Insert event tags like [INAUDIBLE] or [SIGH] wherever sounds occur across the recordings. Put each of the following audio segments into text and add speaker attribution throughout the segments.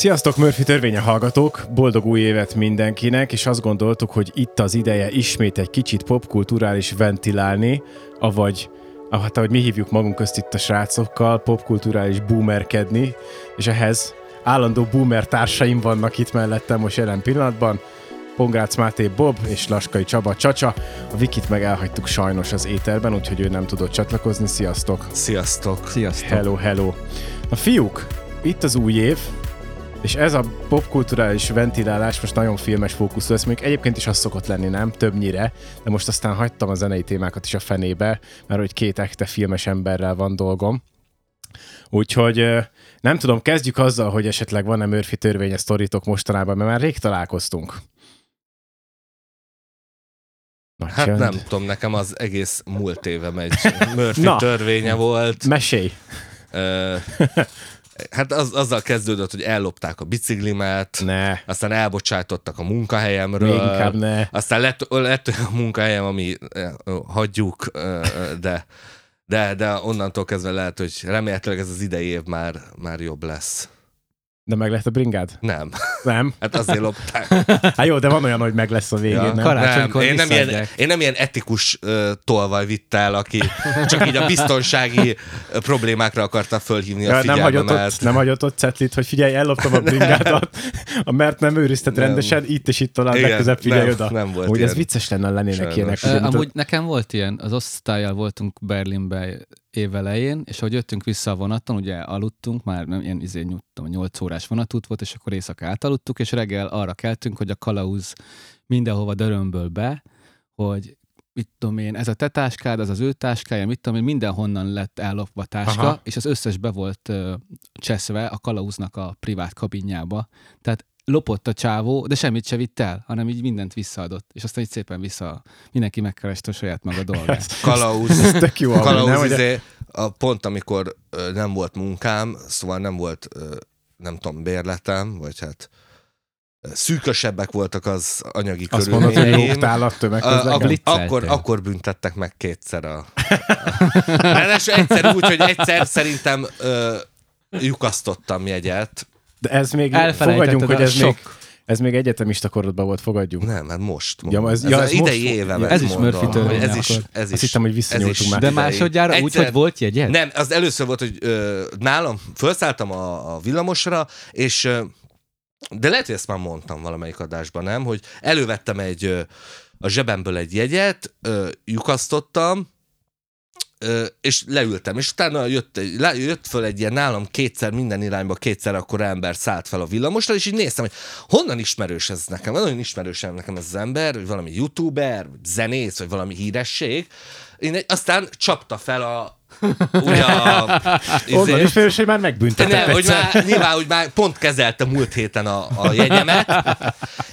Speaker 1: Sziasztok, Murphy törvénye hallgatók! Boldog új évet mindenkinek, és azt gondoltuk, hogy itt az ideje ismét egy kicsit popkulturális ventilálni, avagy hát ahogy mi hívjuk magunk közt itt a srácokkal, popkulturális boomerkedni, és ehhez állandó boomer társaim vannak itt mellettem most jelen pillanatban. Pongrácz Máté Bob és Laskai Csaba Csacsa. A Vikit meg elhagytuk sajnos az éterben, úgyhogy ő nem tudott csatlakozni. Sziasztok!
Speaker 2: Sziasztok!
Speaker 3: Sziasztok!
Speaker 1: Hello, hello! A fiúk, itt az új év, és ez a popkulturális ventilálás most nagyon filmes fókusz lesz, még egyébként is az szokott lenni, nem? Többnyire, de most aztán hagytam a zenei témákat is a fenébe, mert hogy két ekte filmes emberrel van dolgom. Úgyhogy nem tudom, kezdjük azzal, hogy esetleg van-e Murphy törvénye sztoritok mostanában, mert már rég találkoztunk.
Speaker 2: Nagy hát csönd. nem tudom, nekem az egész múlt évem egy [LAUGHS] Murphy Na, törvénye volt.
Speaker 1: Mesélj! [LAUGHS]
Speaker 2: Hát az, azzal kezdődött, hogy ellopták a biciklimet,
Speaker 1: ne.
Speaker 2: aztán elbocsátottak a munkahelyemről.
Speaker 1: Még inkább ne.
Speaker 2: Aztán lett, lett a munkahelyem, ami eh, hagyjuk, eh, de, de, de onnantól kezdve lehet, hogy remélhetőleg ez az idei év már, már jobb lesz.
Speaker 1: De meg lett a bringád?
Speaker 2: Nem.
Speaker 1: Nem? [LAUGHS]
Speaker 2: Hát azért lopták. [LAUGHS]
Speaker 1: Hát jó, de van olyan, hogy meg lesz a végén, ja. nem?
Speaker 2: nem én, nem ilyen, én nem ilyen etikus uh, tolvaj vitt el, aki csak így a biztonsági problémákra akarta fölhívni ja, a figyelmemet.
Speaker 1: Nem hagyott, ott, nem hagyott ott cetlit, hogy figyelj, elloptam a bringádat, a mert nem őriztet nem. rendesen, itt és itt talán legközebb figyelj
Speaker 2: nem,
Speaker 1: oda.
Speaker 2: Nem volt
Speaker 1: Úgy ez vicces lenne lennének ilyenek. Uh,
Speaker 3: amúgy nekem volt ilyen, az osztályjal voltunk Berlinbe évelején, és ahogy jöttünk vissza a vonaton, ugye aludtunk, már nem ilyen izé, nyugtam, 8 órás vonatút volt, és akkor éjszaka átaludtuk, és reggel arra keltünk, hogy a kalauz mindenhova dörömböl be, hogy mit tudom én, ez a te táskád, az az ő táskája, mit tudom én, mindenhonnan lett ellopva táska, Aha. és az összes be volt uh, cseszve a kalauznak a privát kabinjába. Tehát lopott a csávó, de semmit se vitt el, hanem így mindent visszaadott. És aztán így szépen vissza, mindenki megkereste saját maga dolgát. [LAUGHS]
Speaker 2: Kalauz.
Speaker 1: Ez tök jó.
Speaker 2: Kalauz, nem, izé, a pont amikor ö, nem volt munkám, szóval nem volt, ö, nem tudom, bérletem, vagy hát szűkösebbek voltak az anyagi
Speaker 1: Azt
Speaker 2: körülményeim.
Speaker 1: Azt mondod, hogy a,
Speaker 2: a, akkor, akkor büntettek meg kétszer a... [LAUGHS] a... egyszer úgy, hogy egyszer szerintem ö, lyukasztottam jegyet,
Speaker 1: de ez még, fogadjunk, hogy ez sok... még, ez még egyetemista korodban volt, fogadjunk.
Speaker 2: Nem, hát most.
Speaker 1: Ja,
Speaker 2: ez, ez, ja, ez idei éve.
Speaker 3: Ez is Murphy törvény.
Speaker 2: Ez is, ez is.
Speaker 1: Azt hittem, hogy visszanyúltunk már.
Speaker 3: De másodjára Egyszer, úgy, hogy volt jegyed?
Speaker 2: Nem, az először volt, hogy ö, nálam felszálltam a, a villamosra, és ö, de lehet, hogy ezt már mondtam valamelyik adásban, nem? Hogy elővettem egy ö, a zsebemből egy jegyet, ö, lyukasztottam, és leültem, és utána jött, le, jött föl egy ilyen nálam kétszer minden irányba, kétszer akkor ember szállt fel a villamosra, és így néztem, hogy honnan ismerős ez nekem, nagyon ismerős nekem ez az ember, hogy valami youtuber, zenész, vagy valami híresség. Én egy, aztán csapta fel a, [LAUGHS] Ugye a...
Speaker 1: Izé, is fős, hogy már megbüntetett
Speaker 2: Nem, hogy már, nyilván, hogy már pont kezelte múlt héten a, a jegyemet,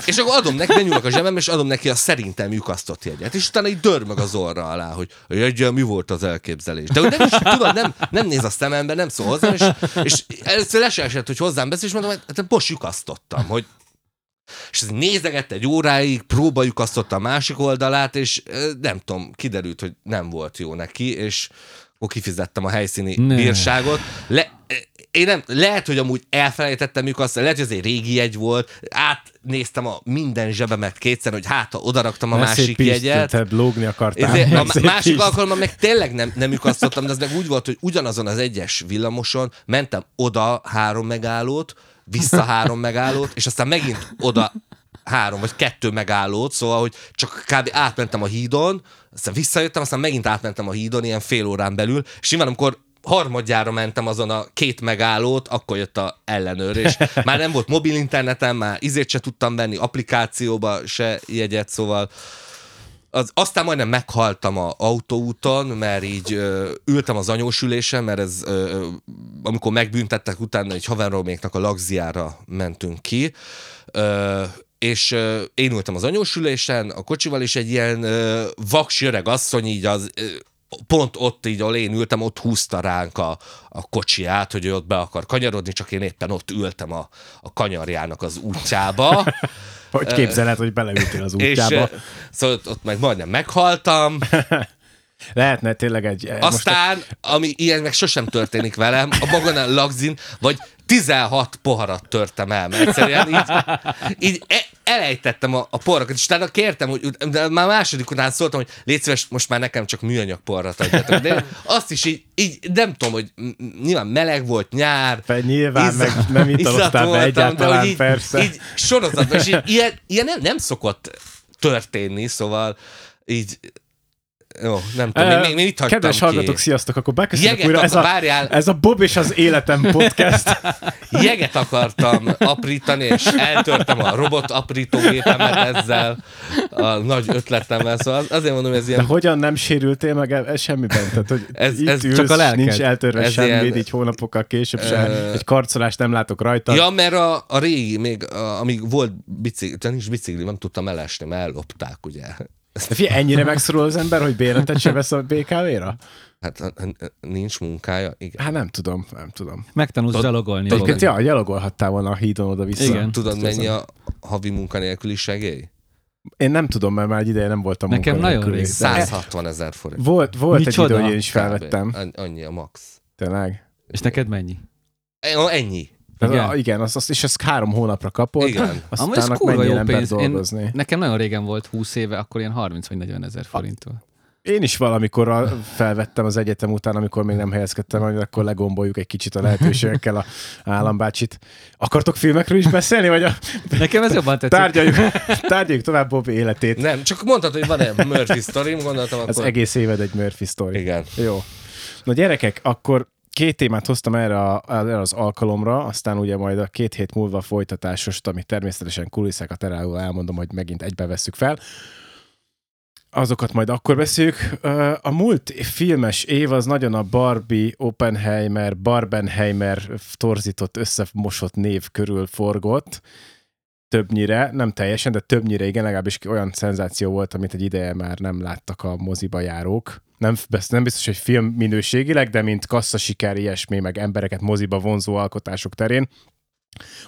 Speaker 2: és akkor adom neki, benyúlok a zsebem, és adom neki a szerintem lyukasztott jegyet. És utána így dörmög az orra alá, hogy a jegyel mi volt az elképzelés. De nem is, tudod, nem, nem néz a szemembe, nem szól hozzám, és, és először esett, hogy hozzám beszél, és mondom, hogy hát most lyukasztottam, hogy és ez nézegette egy óráig, próbáljuk azt a másik oldalát, és nem tudom, kiderült, hogy nem volt jó neki, és akkor kifizettem a helyszíni ne. bírságot. Le, én nem, lehet, hogy amúgy elfelejtettem mikor azt, lehet, hogy ez egy régi jegy volt, átnéztem a minden zsebemet kétszer, hogy hát, ha odaraktam a
Speaker 1: Lesz
Speaker 2: másik jegyet.
Speaker 1: Te lógni.
Speaker 2: Ezért, a másik piszt. alkalommal meg tényleg nem, nem lyukasztottam, de az meg úgy volt, hogy ugyanazon az egyes villamoson mentem oda három megállót, vissza három megállót, és aztán megint oda három vagy kettő megállót, szóval, hogy csak kb. átmentem a hídon, aztán visszajöttem, aztán megint átmentem a hídon, ilyen fél órán belül, és nyilván amikor harmadjára mentem azon a két megállót, akkor jött a ellenőr, és már nem volt mobil internetem, már izét se tudtam venni, applikációba se jegyet, szóval az, aztán majdnem meghaltam a autóúton, mert így ö, ültem az anyósülésen, mert ez, ö, amikor megbüntettek utána egy haverroméknak a lagziára mentünk ki, ö, és uh, én ültem az anyósülésen, a kocsival, és egy ilyen uh, vaks öreg asszony így az uh, pont ott így, ahol én ültem, ott húzta ránk a, a kocsiját, hogy ő ott be akar kanyarodni, csak én éppen ott ültem a, a kanyarjának az útjába.
Speaker 1: Hogy képzeled, hogy beleültél az útjába.
Speaker 2: És, szóval ott, meg majdnem meghaltam, [LAUGHS]
Speaker 1: Lehetne tényleg egy... eh, most
Speaker 2: Aztán, ami ilyen meg sosem történik velem, a Magona Lagzin, vagy 16 poharat törtem el, mert egyszerűen így, így e- elejtettem a, a porrakat, és utána kértem, hogy de már második után szóltam, hogy légy szíves, most már nekem csak műanyag porrat adjatok. De azt is így, így nem tudom, hogy nyilván meleg volt, nyár,
Speaker 1: Fe, nyilván
Speaker 2: izzat-
Speaker 1: meg nem italoztál be egyáltalán,
Speaker 2: így,
Speaker 1: persze.
Speaker 2: Így sorozatban, és így, ilyen, ilyen nem, nem szokott történni, szóval így jó, nem tudom, még, még, még itt hagytam
Speaker 1: Kedves
Speaker 2: ki.
Speaker 1: hallgatók, sziasztok, akkor beköszönjük
Speaker 2: Jeget
Speaker 1: újra. Ez
Speaker 2: akar,
Speaker 1: a,
Speaker 2: várjál,
Speaker 1: ez a Bob és az életem podcast. [LAUGHS]
Speaker 2: jeget akartam aprítani, és eltörtem a robot aprítógépemet ezzel, a nagy ötletemmel, szóval az- azért mondom, ez
Speaker 1: De
Speaker 2: ilyen
Speaker 1: hogyan nem sérültél meg ez semmiben? Tehát, hogy
Speaker 2: Ez-
Speaker 1: ez, itt
Speaker 2: ez
Speaker 1: ülsz,
Speaker 3: csak a lelked.
Speaker 1: nincs eltörve
Speaker 2: Ez
Speaker 1: semmit,
Speaker 2: ilyen-
Speaker 1: így hónapokkal később sem.
Speaker 2: Ö,
Speaker 1: Egy karcolást nem látok rajta.
Speaker 2: Ja, mert a, a régi, még a, amíg volt bicikli, nincs bicikli, nem tudtam elesni, mert ellopták, ugye.
Speaker 1: De figyelj, ennyire megszorul az ember, hogy bérletet se vesz a BKV-ra?
Speaker 2: Hát nincs munkája, igen.
Speaker 1: Hát nem tudom, nem tudom.
Speaker 3: Megtanulsz
Speaker 2: Tud-
Speaker 3: gyalogolni.
Speaker 1: Egyébként, ja, gyalogolhattál volna a hídon oda-vissza.
Speaker 3: Igen.
Speaker 2: Tudod, mennyi a havi munkanélküli segély?
Speaker 1: Én nem tudom, mert már egy ideje nem voltam
Speaker 3: Nekem nagyon
Speaker 1: munkanélküli.
Speaker 3: rég.
Speaker 1: De
Speaker 2: 160 ezer forint.
Speaker 1: Volt, volt egy
Speaker 3: Micsoda?
Speaker 1: idő, hogy én is felvettem.
Speaker 2: An- Annyi a max.
Speaker 1: Tényleg.
Speaker 3: És neked mennyi?
Speaker 2: Ennyi.
Speaker 1: Igen,
Speaker 3: Igen.
Speaker 1: az, igen az, az, és ezt három hónapra kapod,
Speaker 2: Igen.
Speaker 3: Amúgy ez
Speaker 1: aztán
Speaker 3: kurva jó pénz. Én,
Speaker 1: dolgozni.
Speaker 3: nekem nagyon régen volt 20 éve, akkor ilyen 30 vagy 40 ezer forinttól.
Speaker 1: Én is valamikor a, felvettem az egyetem után, amikor még nem helyezkedtem, hogy akkor legomboljuk egy kicsit a lehetőségekkel a állambácsit. Akartok filmekről is beszélni, vagy a...
Speaker 3: Nekem ez jobban tetszik.
Speaker 1: tárgyaljuk, tárgyaljuk tovább Bobby életét.
Speaker 2: Nem, csak mondtad, hogy van egy Murphy story gondoltam,
Speaker 1: Az
Speaker 2: akkor...
Speaker 1: egész éved egy Murphy story.
Speaker 2: Igen.
Speaker 1: Jó. Na gyerekek, akkor két témát hoztam erre, a, erre az alkalomra, aztán ugye majd a két hét múlva folytatásost, ami természetesen kulisszákat elárul, elmondom, hogy megint egybe vesszük fel. Azokat majd akkor beszéljük. A múlt filmes év az nagyon a Barbie, Oppenheimer, Barbenheimer torzított, összemosott név körül forgott. Többnyire, nem teljesen, de többnyire igen, legalábbis olyan szenzáció volt, amit egy ideje már nem láttak a moziba járók. Nem, nem biztos, hogy film minőségileg, de mint kasszasiker, ilyesmi, meg embereket moziba vonzó alkotások terén.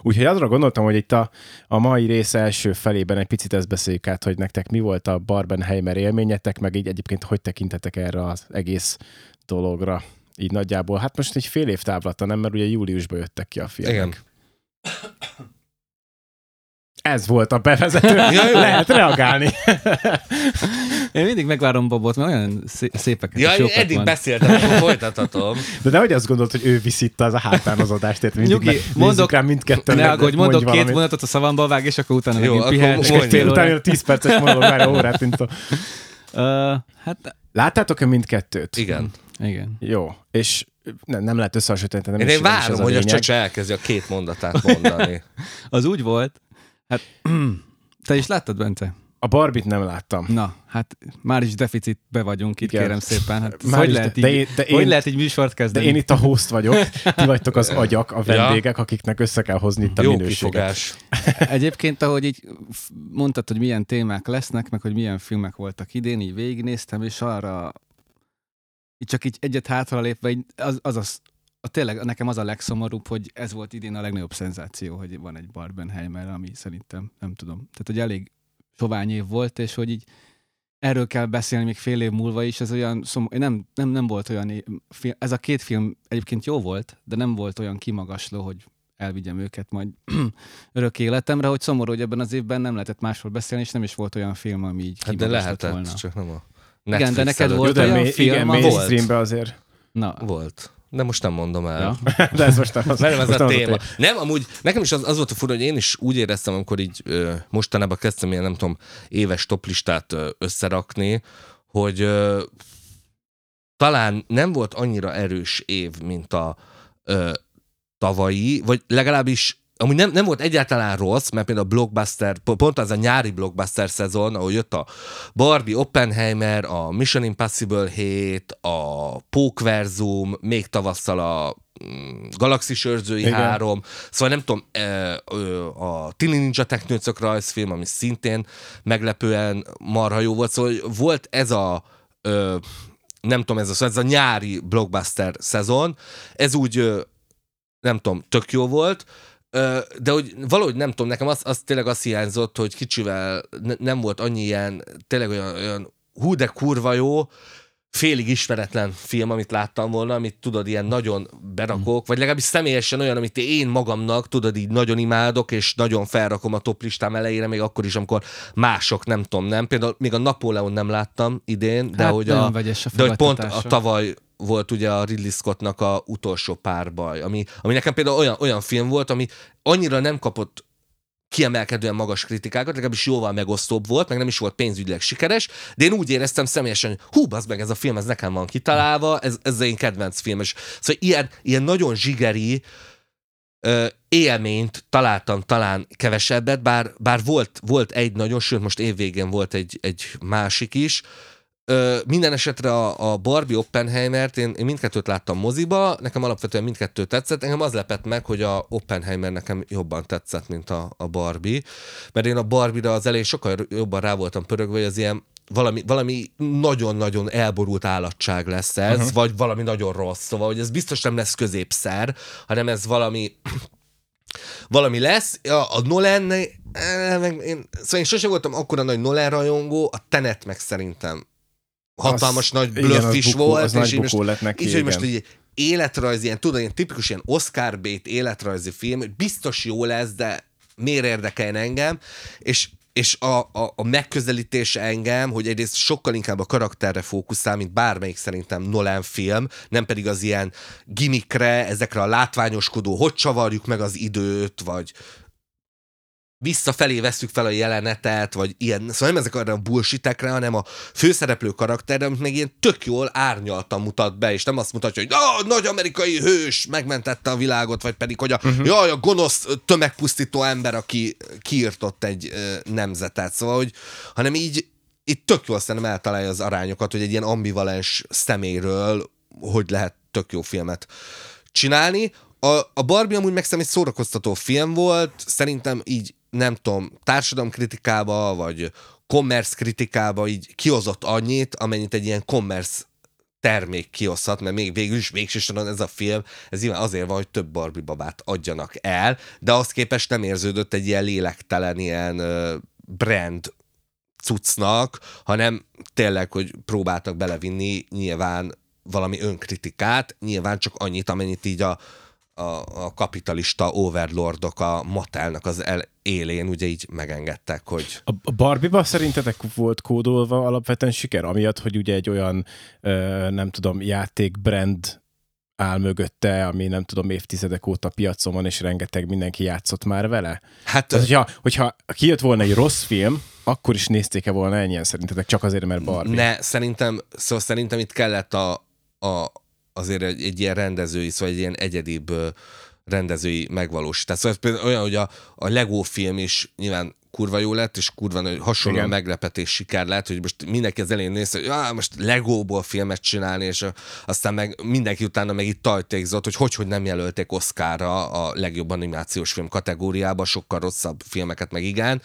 Speaker 1: Úgyhogy azra gondoltam, hogy itt a, a mai rész első felében egy picit ezt beszéljük át, hogy nektek mi volt a Barbenheimer élményetek, meg így egyébként hogy tekintetek erre az egész dologra. Így nagyjából. Hát most egy fél év távlata, nem? Mert ugye júliusban jöttek ki a filmek.
Speaker 2: Igen.
Speaker 1: Ez volt a bevezető.
Speaker 2: Ja, jó.
Speaker 1: Lehet reagálni.
Speaker 3: Én mindig megvárom Bobot, mert olyan szé- szépeket
Speaker 2: Ja,
Speaker 3: és
Speaker 2: eddig
Speaker 3: van.
Speaker 2: beszéltem, akkor folytathatom.
Speaker 1: De nehogy azt gondolt, hogy ő viszi itt az a hátán az adást, érted? Mindig
Speaker 3: Nyugi, mondok-
Speaker 1: rá mindketten.
Speaker 3: Ne aggódj, mondok két
Speaker 1: valamit.
Speaker 3: mondatot a szavamba vág, és akkor utána
Speaker 2: Jó,
Speaker 3: megint egy
Speaker 2: mondj.
Speaker 3: fél
Speaker 1: Utána a 10 perces mondom, már órát, mint a... [LAUGHS]
Speaker 3: Uh, hát
Speaker 1: Láttátok-e mindkettőt?
Speaker 2: Igen.
Speaker 3: igen.
Speaker 1: Jó. És nem, nem lehet összehasonlítani. Nem
Speaker 2: Én,
Speaker 1: is,
Speaker 2: én várom, hogy a csöcse elkezdi a két mondatát mondani. [LAUGHS]
Speaker 3: Az úgy volt, hát [CLEARS THROAT] te is láttad, Bence?
Speaker 1: A Barbit nem láttam.
Speaker 3: Na, hát már is deficitbe vagyunk itt,
Speaker 1: Igen.
Speaker 3: kérem szépen. Hát [LAUGHS]
Speaker 1: Már
Speaker 3: hogy, lehet
Speaker 1: de- de
Speaker 3: így,
Speaker 1: én- de
Speaker 3: hogy
Speaker 1: én-
Speaker 3: lehet így műsort
Speaker 1: De
Speaker 3: kezdeni?
Speaker 1: én itt a host vagyok, ti vagytok az [LAUGHS] agyak, a vendégek, akiknek össze kell hozni itt a
Speaker 2: Jó
Speaker 1: minőséget.
Speaker 2: kifogás. [LAUGHS]
Speaker 3: Egyébként, ahogy így mondtad, hogy milyen témák lesznek, meg hogy milyen filmek voltak idén, így végignéztem, és arra így csak így egyet hátra lépve, így az, az, az a, tényleg nekem az a legszomorúbb, hogy ez volt idén a legnagyobb szenzáció, hogy van egy Barbenheimer, ami szerintem, nem tudom. Tehát, hogy elég sovány év volt, és hogy így erről kell beszélni még fél év múlva is, ez olyan szomorú, nem, nem, nem volt olyan, ez a két film egyébként jó volt, de nem volt olyan kimagasló, hogy elvigyem őket majd [CLEARS THROAT] örök életemre, hogy szomorú, hogy ebben az évben nem lehetett másról beszélni, és nem is volt olyan film, ami így
Speaker 2: Hát de lehetett,
Speaker 3: volna.
Speaker 2: csak nem a
Speaker 3: Igen, de
Speaker 2: Netflix
Speaker 3: neked
Speaker 2: előtt.
Speaker 1: Jó,
Speaker 3: volt
Speaker 1: de
Speaker 3: olyan
Speaker 1: mi,
Speaker 3: film,
Speaker 1: igen, mainstreambe azért.
Speaker 3: Na,
Speaker 2: Volt. De most nem mondom el.
Speaker 3: ja. [LAUGHS]
Speaker 1: De ez most nem az,
Speaker 2: Nem, ez
Speaker 1: most
Speaker 2: a
Speaker 1: nem
Speaker 2: téma. Nem, amúgy nekem is az, az volt a fura, hogy én is úgy éreztem, amikor így ö, mostanában kezdtem ilyen, nem tudom, éves toplistát ö, összerakni, hogy ö, talán nem volt annyira erős év, mint a ö, tavalyi, vagy legalábbis Amúgy nem, nem volt egyáltalán rossz, mert például a blockbuster, po- pont az a nyári blockbuster szezon, ahol jött a Barbie, Oppenheimer, a Mission Impossible 7, a Pókverzum, még tavasszal a mm, Galaxis őrzői
Speaker 1: Igen.
Speaker 2: 3, szóval nem tudom, ö, a Tini Ninja Technőcök rajzfilm, ami szintén meglepően marha jó volt, szóval volt ez a nem tudom, ez a, ez a nyári blockbuster szezon, ez úgy nem tudom, tök jó volt, de hogy valahogy nem tudom, nekem az, az tényleg azt hiányzott, hogy kicsivel ne, nem volt annyi ilyen, tényleg olyan, olyan hú de kurva jó, félig ismeretlen film, amit láttam volna, amit tudod, ilyen nagyon berakok, vagy legalábbis személyesen olyan, amit én magamnak, tudod, így nagyon imádok, és nagyon felrakom a top listám elejére, még akkor is, amikor mások, nem tudom, nem. Például még a Napóleon nem láttam idén, de
Speaker 3: Hát
Speaker 2: hogy, a,
Speaker 3: a
Speaker 2: de hogy pont a tavaly volt ugye a Ridley Scottnak a utolsó párbaj, ami, ami nekem például olyan, olyan film volt, ami annyira nem kapott kiemelkedően magas kritikákat, legalábbis jóval megosztóbb volt, meg nem is volt pénzügyileg sikeres, de én úgy éreztem személyesen, hogy hú, meg ez a film, ez nekem van kitalálva, ez, ez én kedvenc film. És szóval ilyen, ilyen nagyon zsigeri élményt találtam talán kevesebbet, bár, bár volt, volt egy nagyon, sőt most évvégén volt egy, egy másik is, Ö, minden esetre a, a Barbie Oppenheimert, én, én mindkettőt láttam moziba, nekem alapvetően mindkettő tetszett, engem az lepett meg, hogy a Oppenheimer nekem jobban tetszett, mint a, a Barbie, mert én a Barbie-ra az elején sokkal jobban rá voltam pörögve, hogy az ilyen valami, valami nagyon-nagyon elborult állatság lesz ez, uh-huh. vagy valami nagyon rossz, szóval, hogy ez biztos nem lesz középszer, hanem ez valami valami lesz. A, a Nolan, eh, meg én, szóval én sosem voltam akkora nagy Nolan rajongó, a Tenet meg szerintem hatalmas
Speaker 1: Az-
Speaker 2: nagy
Speaker 1: igen,
Speaker 2: bluff
Speaker 1: az
Speaker 2: is
Speaker 1: bukó-
Speaker 2: volt.
Speaker 1: az nagy
Speaker 2: és most,
Speaker 1: bukó lett neki,
Speaker 2: így, hogy most
Speaker 1: igen.
Speaker 2: így életrajzi, ilyen, tudod, ilyen tipikus ilyen Oscar bait életrajzi film, hogy biztos jó lesz, de miért érdekeljen engem, és és a, a, a megközelítése engem, hogy egyrészt sokkal inkább a karakterre fókuszál, mint bármelyik szerintem Nolan film, nem pedig az ilyen gimikre, ezekre a látványoskodó, hogy csavarjuk meg az időt, vagy visszafelé veszük fel a jelenetet, vagy ilyen, szóval nem ezek arra a bullshitekre, hanem a főszereplő karakterre, amit meg ilyen tök jól árnyaltan mutat be, és nem azt mutatja, hogy ah, nagy amerikai hős megmentette a világot, vagy pedig, hogy a, uh-huh. jaj, a gonosz tömegpusztító ember, aki kiirtott egy ö, nemzetet, szóval, hogy, hanem így, itt tök jól szerintem eltalálja az arányokat, hogy egy ilyen ambivalens szeméről hogy lehet tök jó filmet csinálni. A, a Barbie amúgy meg egy szórakoztató film volt, szerintem így nem tudom, társadalomkritikába, vagy commerce kritikába így kihozott annyit, amennyit egy ilyen commerce termék kioszhat, mert még végül is végső soron ez a film, ez nyilván azért van, hogy több Barbie babát adjanak el, de azt képest nem érződött egy ilyen lélektelen ilyen brand cuccnak, hanem tényleg, hogy próbáltak belevinni nyilván valami önkritikát, nyilván csak annyit, amennyit így a, a, a kapitalista overlordok a Mattelnak az el, élén ugye így megengedtek, hogy
Speaker 1: A a Barbie-ba szerintetek volt kódolva alapvetően siker, amiatt, hogy ugye egy olyan, ö, nem tudom, játékbrand áll mögötte, ami nem tudom, évtizedek óta piacon van, és rengeteg mindenki játszott már vele?
Speaker 2: hát
Speaker 1: Tehát, hogyha, hogyha kijött volna egy rossz film, akkor is nézték-e volna ennyien szerintetek, csak azért, mert Barbie?
Speaker 2: ne, szerintem, szóval szerintem itt kellett a, a, azért egy, egy ilyen rendezői, szóval egy ilyen egyedibb rendezői megvalósítás. Szóval ez például olyan, hogy a, a Lego film is nyilván kurva jó lett, és kurva hasonlóan
Speaker 1: Igen.
Speaker 2: meglepetés siker lett, hogy most mindenki az elején nézte, hogy ah, most Legóból filmet csinálni, és aztán meg mindenki utána meg itt tajtékzott, hogy hogy, hogy nem jelölték Oscarra a legjobb animációs film kategóriába, sokkal rosszabb filmeket meg igen.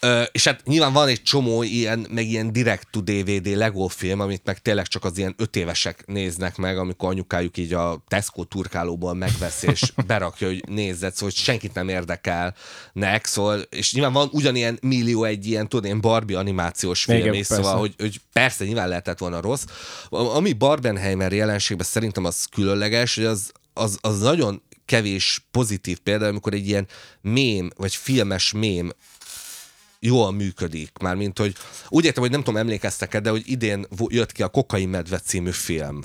Speaker 2: Ö, és hát nyilván van egy csomó ilyen, meg ilyen direct to DVD Lego film, amit meg tényleg csak az ilyen öt évesek néznek meg, amikor anyukájuk így a Tesco turkálóból megveszi, és [LAUGHS] berakja, hogy nézzet, szóval hogy senkit nem érdekelnek, szóval, és nyilván van ugyanilyen millió egy ilyen, tudod, ilyen Barbie animációs film
Speaker 1: Igen,
Speaker 2: is,
Speaker 1: persze.
Speaker 2: szóval, hogy, hogy persze nyilván lehetett volna rossz. Ami Barbenheimer jelenségben szerintem az különleges, hogy az, az, az nagyon kevés pozitív példa, amikor egy ilyen mém, vagy filmes mém jól működik. Mármint, hogy úgy értem, hogy nem tudom, emlékeztek-e, de hogy idén jött ki a Kokai Medve című film.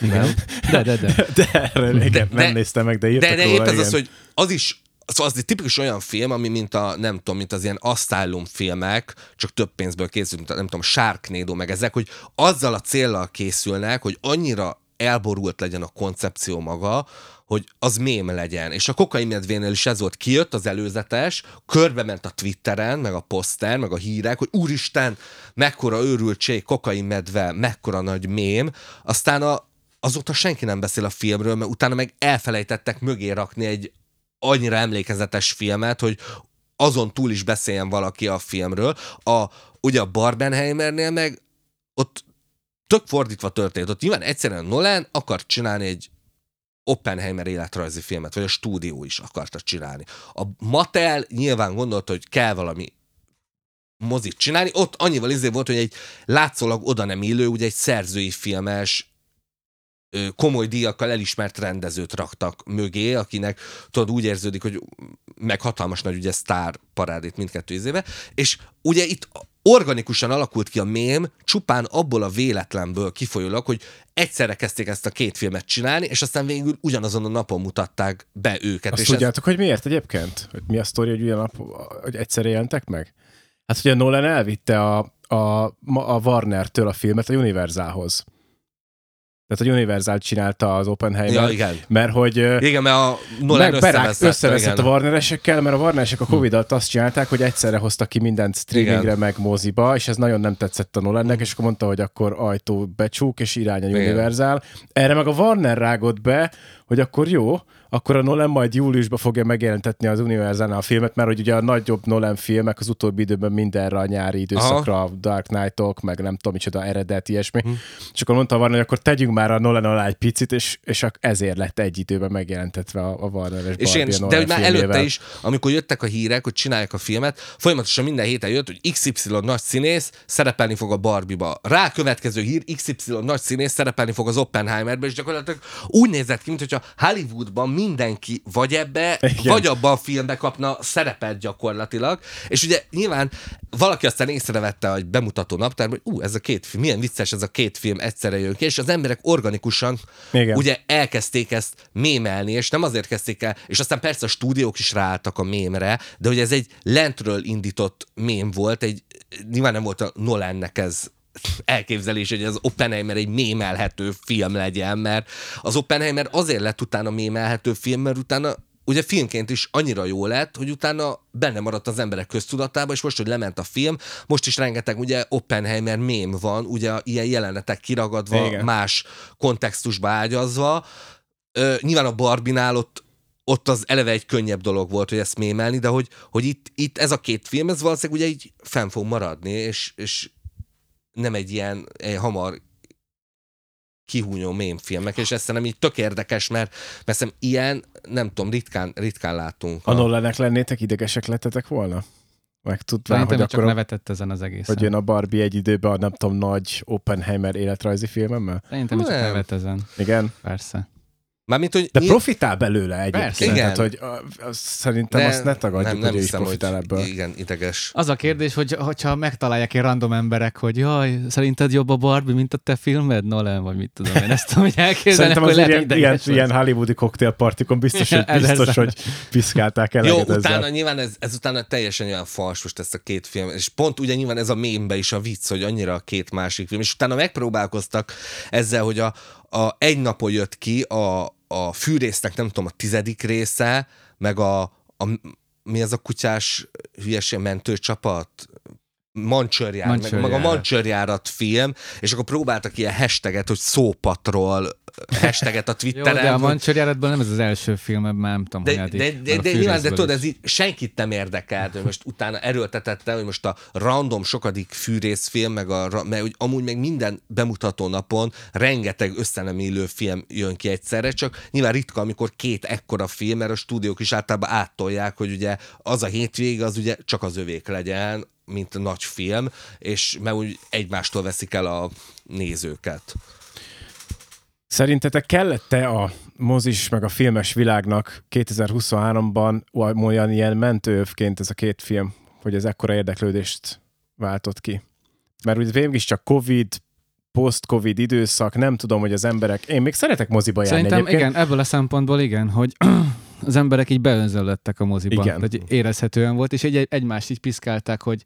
Speaker 3: Nem? De, de, de.
Speaker 1: De erre igen,
Speaker 2: de-
Speaker 1: nem néztem meg, de írtak
Speaker 2: De, de épp ez az, hogy az is Szóval az egy tipikus olyan film, ami mint a, nem tudom, mint az ilyen Asylum filmek, csak több pénzből készült, mint a, nem tudom, Sharknado, meg ezek, hogy azzal a céllal készülnek, hogy annyira elborult legyen a koncepció maga, hogy az mém legyen. És a kokai medvénél is ez volt, kijött az előzetes, körbe ment a Twitteren, meg a poszter, meg a hírek, hogy úristen, mekkora őrültség, kokai medve, mekkora nagy mém, aztán a, azóta senki nem beszél a filmről, mert utána meg elfelejtettek mögé rakni egy annyira emlékezetes filmet, hogy azon túl is beszéljen valaki a filmről. A, ugye a Barbenheimernél meg ott tök fordítva történt. Ott nyilván egyszerűen Nolan akart csinálni egy Oppenheimer életrajzi filmet, vagy a stúdió is akarta csinálni. A Mattel nyilván gondolta, hogy kell valami mozit csinálni. Ott annyival izé volt, hogy egy látszólag oda nem illő, ugye egy szerzői filmes komoly díjakkal elismert rendezőt raktak mögé, akinek tudod úgy érződik, hogy meg hatalmas nagy ugye sztár parádét mindkettő izébe, és ugye itt organikusan alakult ki a mém, csupán abból a véletlenből kifolyólag, hogy egyszerre kezdték ezt a két filmet csinálni, és aztán végül ugyanazon a napon mutatták be őket.
Speaker 1: Azt
Speaker 2: és
Speaker 1: tudjátok, hogy miért egyébként? Hogy mi a sztori, hogy ugyanap, hogy egyszerre jelentek meg? Hát ugye Nolan elvitte a, a, a Warner-től a filmet a Universalhoz. Tehát a Universal csinálta az Oppenheimer,
Speaker 2: Ja, igen.
Speaker 1: mert hogy
Speaker 2: Igen, mert a Nolan összeveszett.
Speaker 1: összeveszett a Warneresekkel, mert a Warneresek a Covid alatt azt csinálták, hogy egyszerre hoztak ki mindent streamingre,
Speaker 2: Igen.
Speaker 1: meg moziba, és ez nagyon nem tetszett a Nolannek, és akkor mondta, hogy akkor ajtó becsúk, és irány a. Universal. Erre meg a Warner rágott be, hogy akkor jó, akkor a Nolan majd júliusban fogja megjelentetni az universal a filmet, mert hogy ugye a nagyobb Nolan filmek az utóbbi időben mindenre a nyári időszakra, a Dark Knight-ok, meg nem tudom micsoda eredet, ilyesmi.
Speaker 2: Hm.
Speaker 1: És akkor mondta Warner, hogy akkor tegyünk már a Nolan alá egy picit, és, és ezért lett egy időben megjelentetve a, a Warner-es
Speaker 2: És
Speaker 1: Barbie
Speaker 2: én,
Speaker 1: a
Speaker 2: de
Speaker 1: Nolan
Speaker 2: hogy már
Speaker 1: filmjével.
Speaker 2: előtte is, amikor jöttek a hírek, hogy csinálják a filmet, folyamatosan minden héten jött, hogy XY nagy színész szerepelni fog a Barbie-ba. Rá következő hír, XY nagy színész szerepelni fog az Oppenheimerbe, és gyakorlatilag úgy nézett ki, mintha Hollywoodban mindenki vagy ebbe,
Speaker 1: Igen.
Speaker 2: Vagy abban a filmbe kapna szerepet gyakorlatilag. És ugye nyilván valaki aztán észrevette a bemutató naptárban, hogy ú, ez a két film, milyen vicces ez a két film egyszerre jön ki, és az emberek organikusan
Speaker 1: Igen.
Speaker 2: ugye elkezdték ezt mémelni, és nem azért kezdték el, és aztán persze a stúdiók is ráálltak a mémre, de hogy ez egy lentről indított mém volt, egy, nyilván nem volt a Nolannek ez elképzelés, hogy az Oppenheimer egy mémelhető film legyen, mert az Oppenheimer azért lett utána mémelhető film, mert utána ugye filmként is annyira jó lett, hogy utána benne maradt az emberek köztudatában, és most, hogy lement a film, most is rengeteg ugye Oppenheimer mém van, ugye ilyen jelenetek kiragadva.
Speaker 1: Igen.
Speaker 2: más kontextusba ágyazva. Ö, nyilván a Barbinál ott ott az eleve egy könnyebb dolog volt, hogy ezt mémelni, de hogy, hogy itt, itt ez a két film, ez valószínűleg ugye így fenn fog maradni, és, és nem egy ilyen egy hamar kihúnyó mémfilmek, és ez szerintem így tök érdekes, mert, mert szerintem ilyen, nem tudom, ritkán, ritkán látunk.
Speaker 1: A Nolannek lennétek, idegesek lettetek volna? Meg tudván,
Speaker 3: Szerintem
Speaker 1: hogy
Speaker 3: csak
Speaker 1: akkor a,
Speaker 3: nevetett ezen az egészen.
Speaker 1: hogy jön a Barbie egy időben a nem tudom, nagy Oppenheimer életrajzi filmemmel?
Speaker 3: Szerintem hogy csak
Speaker 2: Nem.
Speaker 3: nevet ezen.
Speaker 1: Igen.
Speaker 3: Persze.
Speaker 2: Mármint, hogy
Speaker 1: De profitál belőle egyébként.
Speaker 3: Persze.
Speaker 2: Igen.
Speaker 1: Tehát, hogy a, a, szerintem azt ne tagadjuk,
Speaker 2: nem, nem
Speaker 1: hogy ő is
Speaker 2: hiszem,
Speaker 1: profitál
Speaker 2: hogy
Speaker 1: ebből.
Speaker 2: Igen, ideges.
Speaker 3: Az a kérdés, hogy hogyha megtalálják egy random emberek, hogy jaj, szerinted jobb a Barbie, mint a te filmed, Nolan, vagy mit tudom én, ezt tudom, hogy elképzelni,
Speaker 1: Szerintem az
Speaker 3: lehet,
Speaker 1: ilyen, ilyen, ilyen hollywoodi koktélpartikon biztos, hogy, biztos, hogy piszkálták el
Speaker 2: Jó,
Speaker 1: ezzel.
Speaker 2: utána nyilván ez, ez utána teljesen olyan fals most ezt a két film, és pont ugye nyilván ez a mémbe is a vicc, hogy annyira a két másik film, és utána megpróbálkoztak ezzel, hogy a, a egy napon jött ki a, a fűrésznek, nem tudom, a tizedik része, meg a, a mi ez a kutyás hülyeség mentőcsapat? Mancsőrjár, meg, meg a.
Speaker 3: Mancsőrjárat
Speaker 2: film, és akkor próbáltak ilyen hashtaget, hogy szópatról hashtaget a
Speaker 3: Jó,
Speaker 2: Twitteren.
Speaker 3: de a
Speaker 2: hogy-
Speaker 3: Mancsőrjáratban nem ez az első film, ebben nem tudom,
Speaker 2: de,
Speaker 3: hogy
Speaker 2: de, de, de nyilván, de tudod, ez így senkit nem érdekelt, hogy most utána erőltetette, hogy most a random sokadik fűrészfilm, meg a, mert úgy, amúgy meg minden bemutató napon rengeteg összenem illő film jön ki egyszerre, csak nyilván ritka, amikor két ekkora film, mert a stúdiók is általában áttolják, hogy ugye az a hétvége az ugye csak az övék legyen, mint a nagy film, és mert úgy egymástól veszik el a nézőket.
Speaker 1: Szerintetek kellett-e a mozis meg a filmes világnak 2023-ban olyan ilyen mentőövként ez a két film, hogy ez ekkora érdeklődést váltott ki? Mert ugye végig is csak Covid, post-Covid időszak, nem tudom, hogy az emberek... Én még szeretek moziba járni
Speaker 3: Szerintem
Speaker 1: egyébként.
Speaker 3: igen, ebből a szempontból igen, hogy az emberek így beönzöllöttek a moziba.
Speaker 1: Igen.
Speaker 3: Hogy érezhetően volt, és egy, egymást így piszkálták, hogy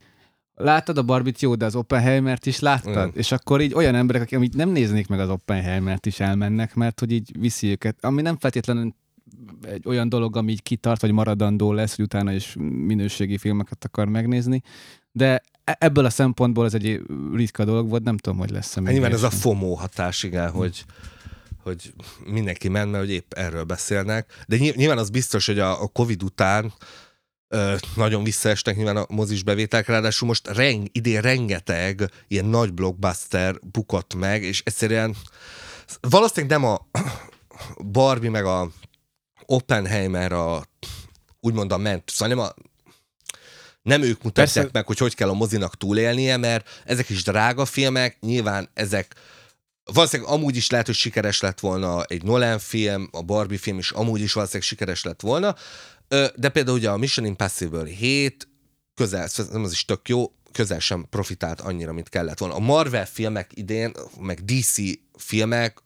Speaker 3: láttad a Barbit jó, de az Oppenheimert is láttad?
Speaker 2: Igen.
Speaker 3: És akkor így olyan emberek, akik amíg nem néznék meg az Oppenheimert is elmennek, mert hogy így viszi őket, ami nem feltétlenül egy olyan dolog, ami így kitart, vagy maradandó lesz, hogy utána is minőségi filmeket akar megnézni, de e- ebből a szempontból ez egy ritka dolog volt, nem tudom, hogy lesz-e még
Speaker 2: nyilván ez a. FOMO hatás, igen, hogy, hogy mindenki ment, mert hogy épp erről beszélnek. De ny- nyilván az biztos, hogy a, a Covid után ö, nagyon visszaestek nyilván a mozis bevételek, ráadásul most reng, idén rengeteg ilyen nagy blockbuster bukott meg, és egyszerűen valószínűleg nem a [CLEARS THROAT] Barbie meg a Oppenheimer a úgymond a ment, szóval nem a nem ők mutatják
Speaker 1: Persze.
Speaker 2: meg, hogy hogy kell a mozinak túlélnie, mert ezek is drága filmek, nyilván ezek valószínűleg amúgy is lehet, hogy sikeres lett volna egy Nolan film, a Barbie film is amúgy is valószínűleg sikeres lett volna, de például ugye a Mission Impossible 7 közel, nem az is tök jó, közel sem profitált annyira, mint kellett volna. A Marvel filmek idén, meg DC filmek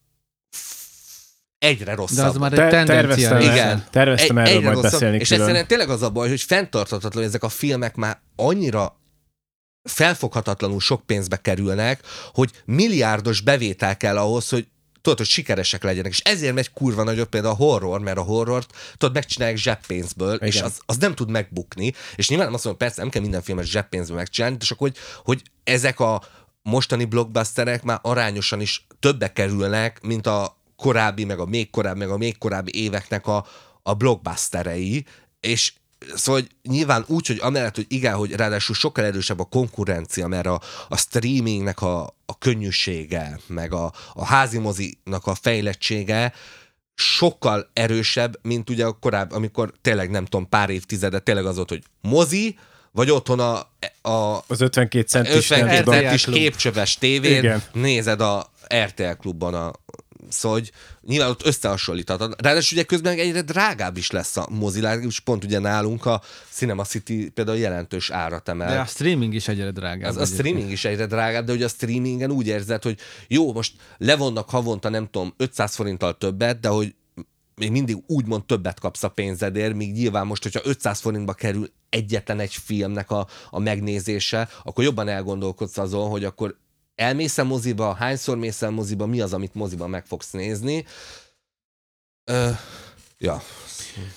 Speaker 2: egyre
Speaker 3: De
Speaker 2: rosszabb.
Speaker 3: az már egy
Speaker 1: Te-
Speaker 3: tendencia.
Speaker 1: terveztem.
Speaker 2: Igen.
Speaker 1: terveztem
Speaker 2: Egy-
Speaker 1: erről
Speaker 2: egyre
Speaker 1: majd
Speaker 2: rosszabb,
Speaker 1: beszélni
Speaker 2: És egyszerűen tényleg az a baj, hogy fenntarthatatlan, hogy ezek a filmek már annyira felfoghatatlanul sok pénzbe kerülnek, hogy milliárdos bevétel kell ahhoz, hogy tudod, hogy sikeresek legyenek. És ezért megy kurva nagyobb például a horror, mert a horrort tudod, megcsinálják zseppénzből, Igen. és az, az, nem tud megbukni. És nyilván nem azt mondom, persze nem kell minden filmet zseppénzből megcsinálni, de csak hogy, hogy ezek a mostani blockbusterek már arányosan is többe kerülnek, mint a korábbi, meg a még korábbi, meg a még korábbi éveknek a, a blockbusterei, és Szóval hogy nyilván úgy, hogy amellett, hogy igen, hogy ráadásul sokkal erősebb a konkurencia, mert a, a streamingnek a, a könnyűsége, meg a, a házi mozinak a fejlettsége sokkal erősebb, mint ugye a korábbi, amikor tényleg nem tudom, pár évtizedet tényleg az volt, hogy mozi, vagy otthon a, a
Speaker 1: Az 52 centis,
Speaker 2: 52
Speaker 1: nem tudom.
Speaker 3: RTL
Speaker 2: centis képcsöves tévén
Speaker 1: Igen.
Speaker 2: nézed a RTL klubban a Szóval, hogy nyilván ott összehasonlíthatod. Ráadásul ugye közben egyre drágább is lesz a mozilág, és pont ugye nálunk a Cinema City például jelentős árat emel.
Speaker 3: De a streaming is egyre drágább.
Speaker 2: Az, a streaming is egyre drágább, de ugye a streamingen úgy érzed, hogy jó, most levonnak havonta, nem tudom, 500 forinttal többet, de hogy még mindig úgymond többet kapsz a pénzedért, míg nyilván most, hogyha 500 forintba kerül egyetlen egy filmnek a, a megnézése, akkor jobban elgondolkodsz azon, hogy akkor elmész moziba, hányszor mész el moziba, mi az, amit moziba meg fogsz nézni. Ö, ja.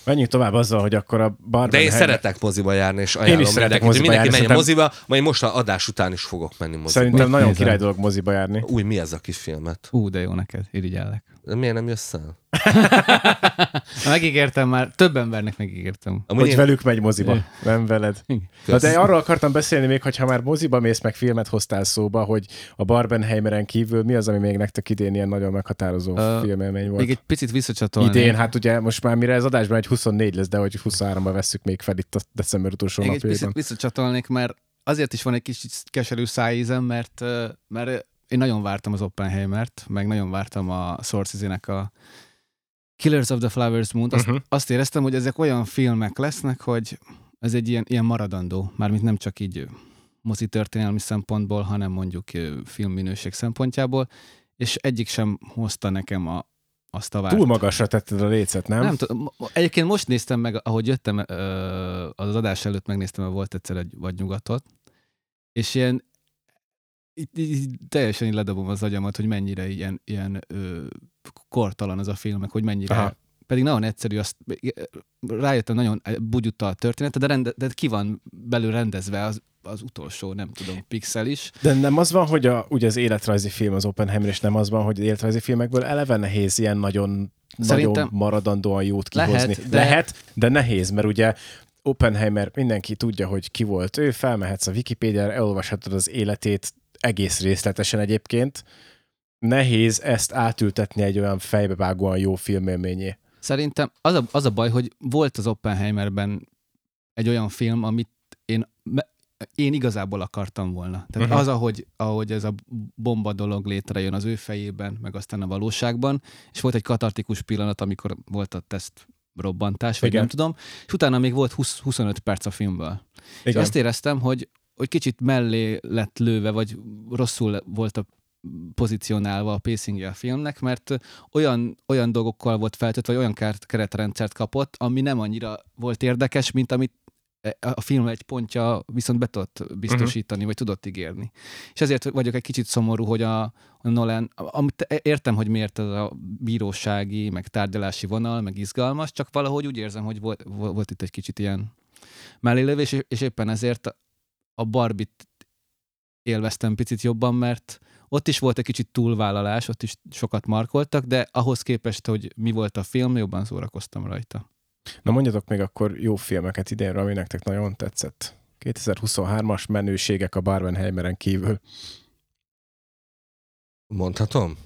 Speaker 1: Menjünk tovább azzal, hogy akkor a
Speaker 2: De én
Speaker 1: Barbenheimer...
Speaker 2: szeretek moziba járni, és ajánlom
Speaker 1: szeretek
Speaker 2: mindenkit, hogy
Speaker 1: moziba
Speaker 2: mindenki
Speaker 1: járni,
Speaker 2: menjen
Speaker 1: szerintem-
Speaker 2: moziba, majd most a adás után is fogok menni moziba.
Speaker 1: Szerintem
Speaker 3: Mit
Speaker 1: nagyon
Speaker 3: nézel?
Speaker 1: király dolog moziba járni.
Speaker 2: Új, mi ez a kis filmet?
Speaker 3: Ú, de jó neked, irigyellek.
Speaker 2: De miért nem jössz el? [LAUGHS]
Speaker 3: Megígértem már, több embernek megígértem.
Speaker 2: Amúgy
Speaker 1: Hogy
Speaker 2: én,
Speaker 1: velük megy moziba, nem veled. Na de arról akartam beszélni még, hogyha már moziba mész, meg filmet hoztál szóba, hogy a Barbenheimeren kívül mi az, ami még nektek idén ilyen nagyon meghatározó
Speaker 3: Ö,
Speaker 1: filmelmény volt?
Speaker 3: Még egy picit visszacsatolni.
Speaker 1: Idén, hát ugye most már mire ez adásban egy 24 lesz, de hogy 23-ban vesszük még fel itt a december utolsó
Speaker 3: Még egy picit
Speaker 1: napjaiban.
Speaker 3: visszacsatolnék, mert azért is van egy kis keserű szájízem, mert, mert én nagyon vártam az Oppenheimert, meg nagyon vártam a Scorsese-nek a Killers of the Flowers Moon. Azt,
Speaker 1: Uh-huh.
Speaker 3: azt éreztem, hogy ezek olyan filmek lesznek, hogy ez egy ilyen, ilyen maradandó, mármint nem csak így mozi történelmi szempontból, hanem mondjuk filmminőség szempontjából, és egyik sem hozta nekem a, azt a várt.
Speaker 1: Túl magasra tetted a lécet, nem?
Speaker 3: Nem tudom. Egyébként most néztem meg, ahogy jöttem az adás előtt megnéztem, mert volt egyszer egy vagy nyugatot, és ilyen így, így, teljesen így ledobom az agyamat, hogy mennyire ilyen, ilyen ö, kortalan ez a film, meg hogy mennyire
Speaker 1: Aha.
Speaker 3: Pedig nagyon egyszerű, azt rájöttem, nagyon bugyutta a története, de, rende, de ki van belül rendezve az, az utolsó, nem tudom, pixel is.
Speaker 1: De nem az van, hogy a, ugye az életrajzi film az Oppenheimer, és nem az van, hogy az életrajzi filmekből eleve nehéz ilyen nagyon,
Speaker 3: Szerintem
Speaker 1: nagyon maradandóan jót kihozni.
Speaker 3: lehet, de-
Speaker 1: Lehet, de nehéz, mert ugye Oppenheimer, mindenki tudja, hogy ki volt ő, felmehetsz a Wikipédiára, elolvashatod az életét egész részletesen egyébként. Nehéz ezt átültetni egy olyan fejbevágóan jó filmélményé.
Speaker 3: Szerintem az a, az a baj, hogy volt az Oppenheimerben egy olyan film, amit én, én igazából akartam volna. Tehát uh-huh. az, ahogy, ahogy ez a bomba dolog létrejön az ő fejében, meg aztán a valóságban, és volt egy katartikus pillanat, amikor volt a teszt robbantás, vagy
Speaker 1: Igen.
Speaker 3: nem tudom, és utána még volt 20, 25 perc a filmből. És
Speaker 1: Igen.
Speaker 3: azt éreztem, hogy, hogy kicsit mellé lett lőve, vagy rosszul volt a pozícionálva a pacingje a filmnek, mert olyan, olyan dolgokkal volt feltöltve, vagy olyan keretrendszert kapott, ami nem annyira volt érdekes, mint amit a film egy pontja viszont be tudott biztosítani, uh-huh. vagy tudott ígérni. És ezért vagyok egy kicsit szomorú, hogy a, a Nolan, amit értem, hogy miért ez a bírósági, meg tárgyalási vonal, meg izgalmas, csak valahogy úgy érzem, hogy volt, volt itt egy kicsit ilyen mellélövés, és, és éppen ezért a Barbit élveztem picit jobban, mert ott is volt egy kicsit túlvállalás, ott is sokat markoltak, de ahhoz képest, hogy mi volt a film, jobban szórakoztam rajta.
Speaker 1: Na mondjatok még akkor jó filmeket idénre, ami nektek nagyon tetszett. 2023-as menőségek a Barbenheimeren kívül.
Speaker 2: Mondhatom?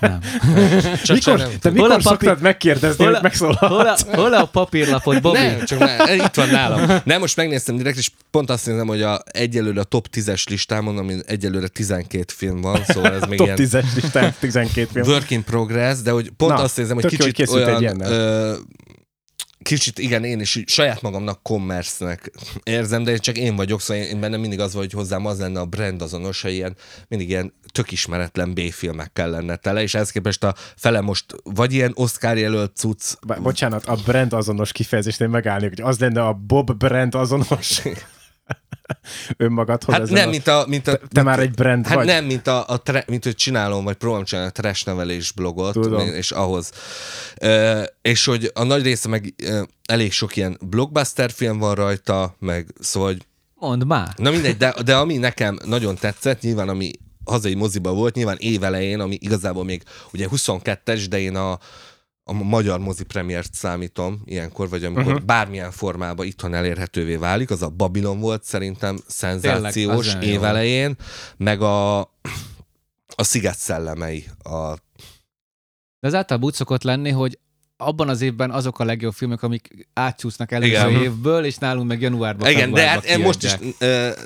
Speaker 3: Nem. [LAUGHS]
Speaker 2: Csak
Speaker 1: Mikor,
Speaker 2: nem.
Speaker 1: te
Speaker 3: Hol
Speaker 1: mikor
Speaker 3: a papír-
Speaker 1: szoktad megkérdezni,
Speaker 3: hol a-
Speaker 1: hogy megszólal?
Speaker 3: Hol a, hol a papírlapot, Bobby?
Speaker 2: Nem, csak már, itt van nálam. Nem, most megnéztem direkt, és pont azt nézem, hogy a, egyelőre a top 10-es listámon, ami egyelőre 12 film van, szóval ez még
Speaker 1: Top
Speaker 2: ilyen
Speaker 1: 10-es listán 12 film.
Speaker 2: work in progress, de hogy pont
Speaker 1: Na,
Speaker 2: azt nézem, hogy
Speaker 1: tök jó, hogy
Speaker 2: kicsit olyan, ö, kicsit igen, én is saját magamnak commerce-nek érzem, de csak én vagyok, szóval én, én bennem mindig az, vagy hogy hozzám az lenne a brand azonos, hogy ilyen, mindig ilyen tök ismeretlen B-filmekkel lenne tele, és ehhez képest a fele most vagy ilyen Oscar jelölt cucc,
Speaker 1: Bocsánat, a brand azonos kifejezést én megállnék, hogy az lenne a Bob brand azonos [LAUGHS] önmagadhoz.
Speaker 2: Hát nem,
Speaker 1: a...
Speaker 2: mint a... Mint a
Speaker 1: Te már egy brand
Speaker 2: Hát
Speaker 1: vagy.
Speaker 2: nem, mint, a, a tre, mint hogy csinálom, vagy próbálom csinálni a trash nevelés blogot,
Speaker 1: Tudom.
Speaker 2: és ahhoz. Ö, és hogy a nagy része meg ö, elég sok ilyen blockbuster film van rajta, meg szóval, hogy
Speaker 3: Mondd már.
Speaker 2: Na mindegy, de, de ami nekem nagyon tetszett, nyilván ami hazai moziba volt, nyilván évelején, ami igazából még ugye 22-es, de én a, a magyar mozi premiért számítom ilyenkor, vagy amikor uh-huh. bármilyen formában itthon elérhetővé válik, az a Babylon volt szerintem szenzációs
Speaker 3: jó.
Speaker 2: évelején, meg a, a Sziget szellemei, a
Speaker 3: De az általában úgy szokott lenni, hogy abban az évben azok a legjobb filmek, amik átcsúsznak előző
Speaker 2: Igen.
Speaker 3: évből, és nálunk meg januárban,
Speaker 2: Igen, de hát
Speaker 3: februárban
Speaker 2: most is
Speaker 3: kiadják.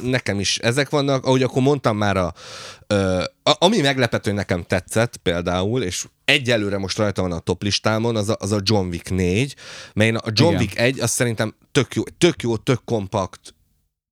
Speaker 2: ö, nekem is ezek vannak, ahogy akkor mondtam már, a, ö, ami meglepető nekem tetszett például, és egyelőre most rajta van a top listámon, az a, az a John Wick 4, mert én a John
Speaker 3: Igen.
Speaker 2: Wick 1, az szerintem tök jó, tök jó, tök kompakt,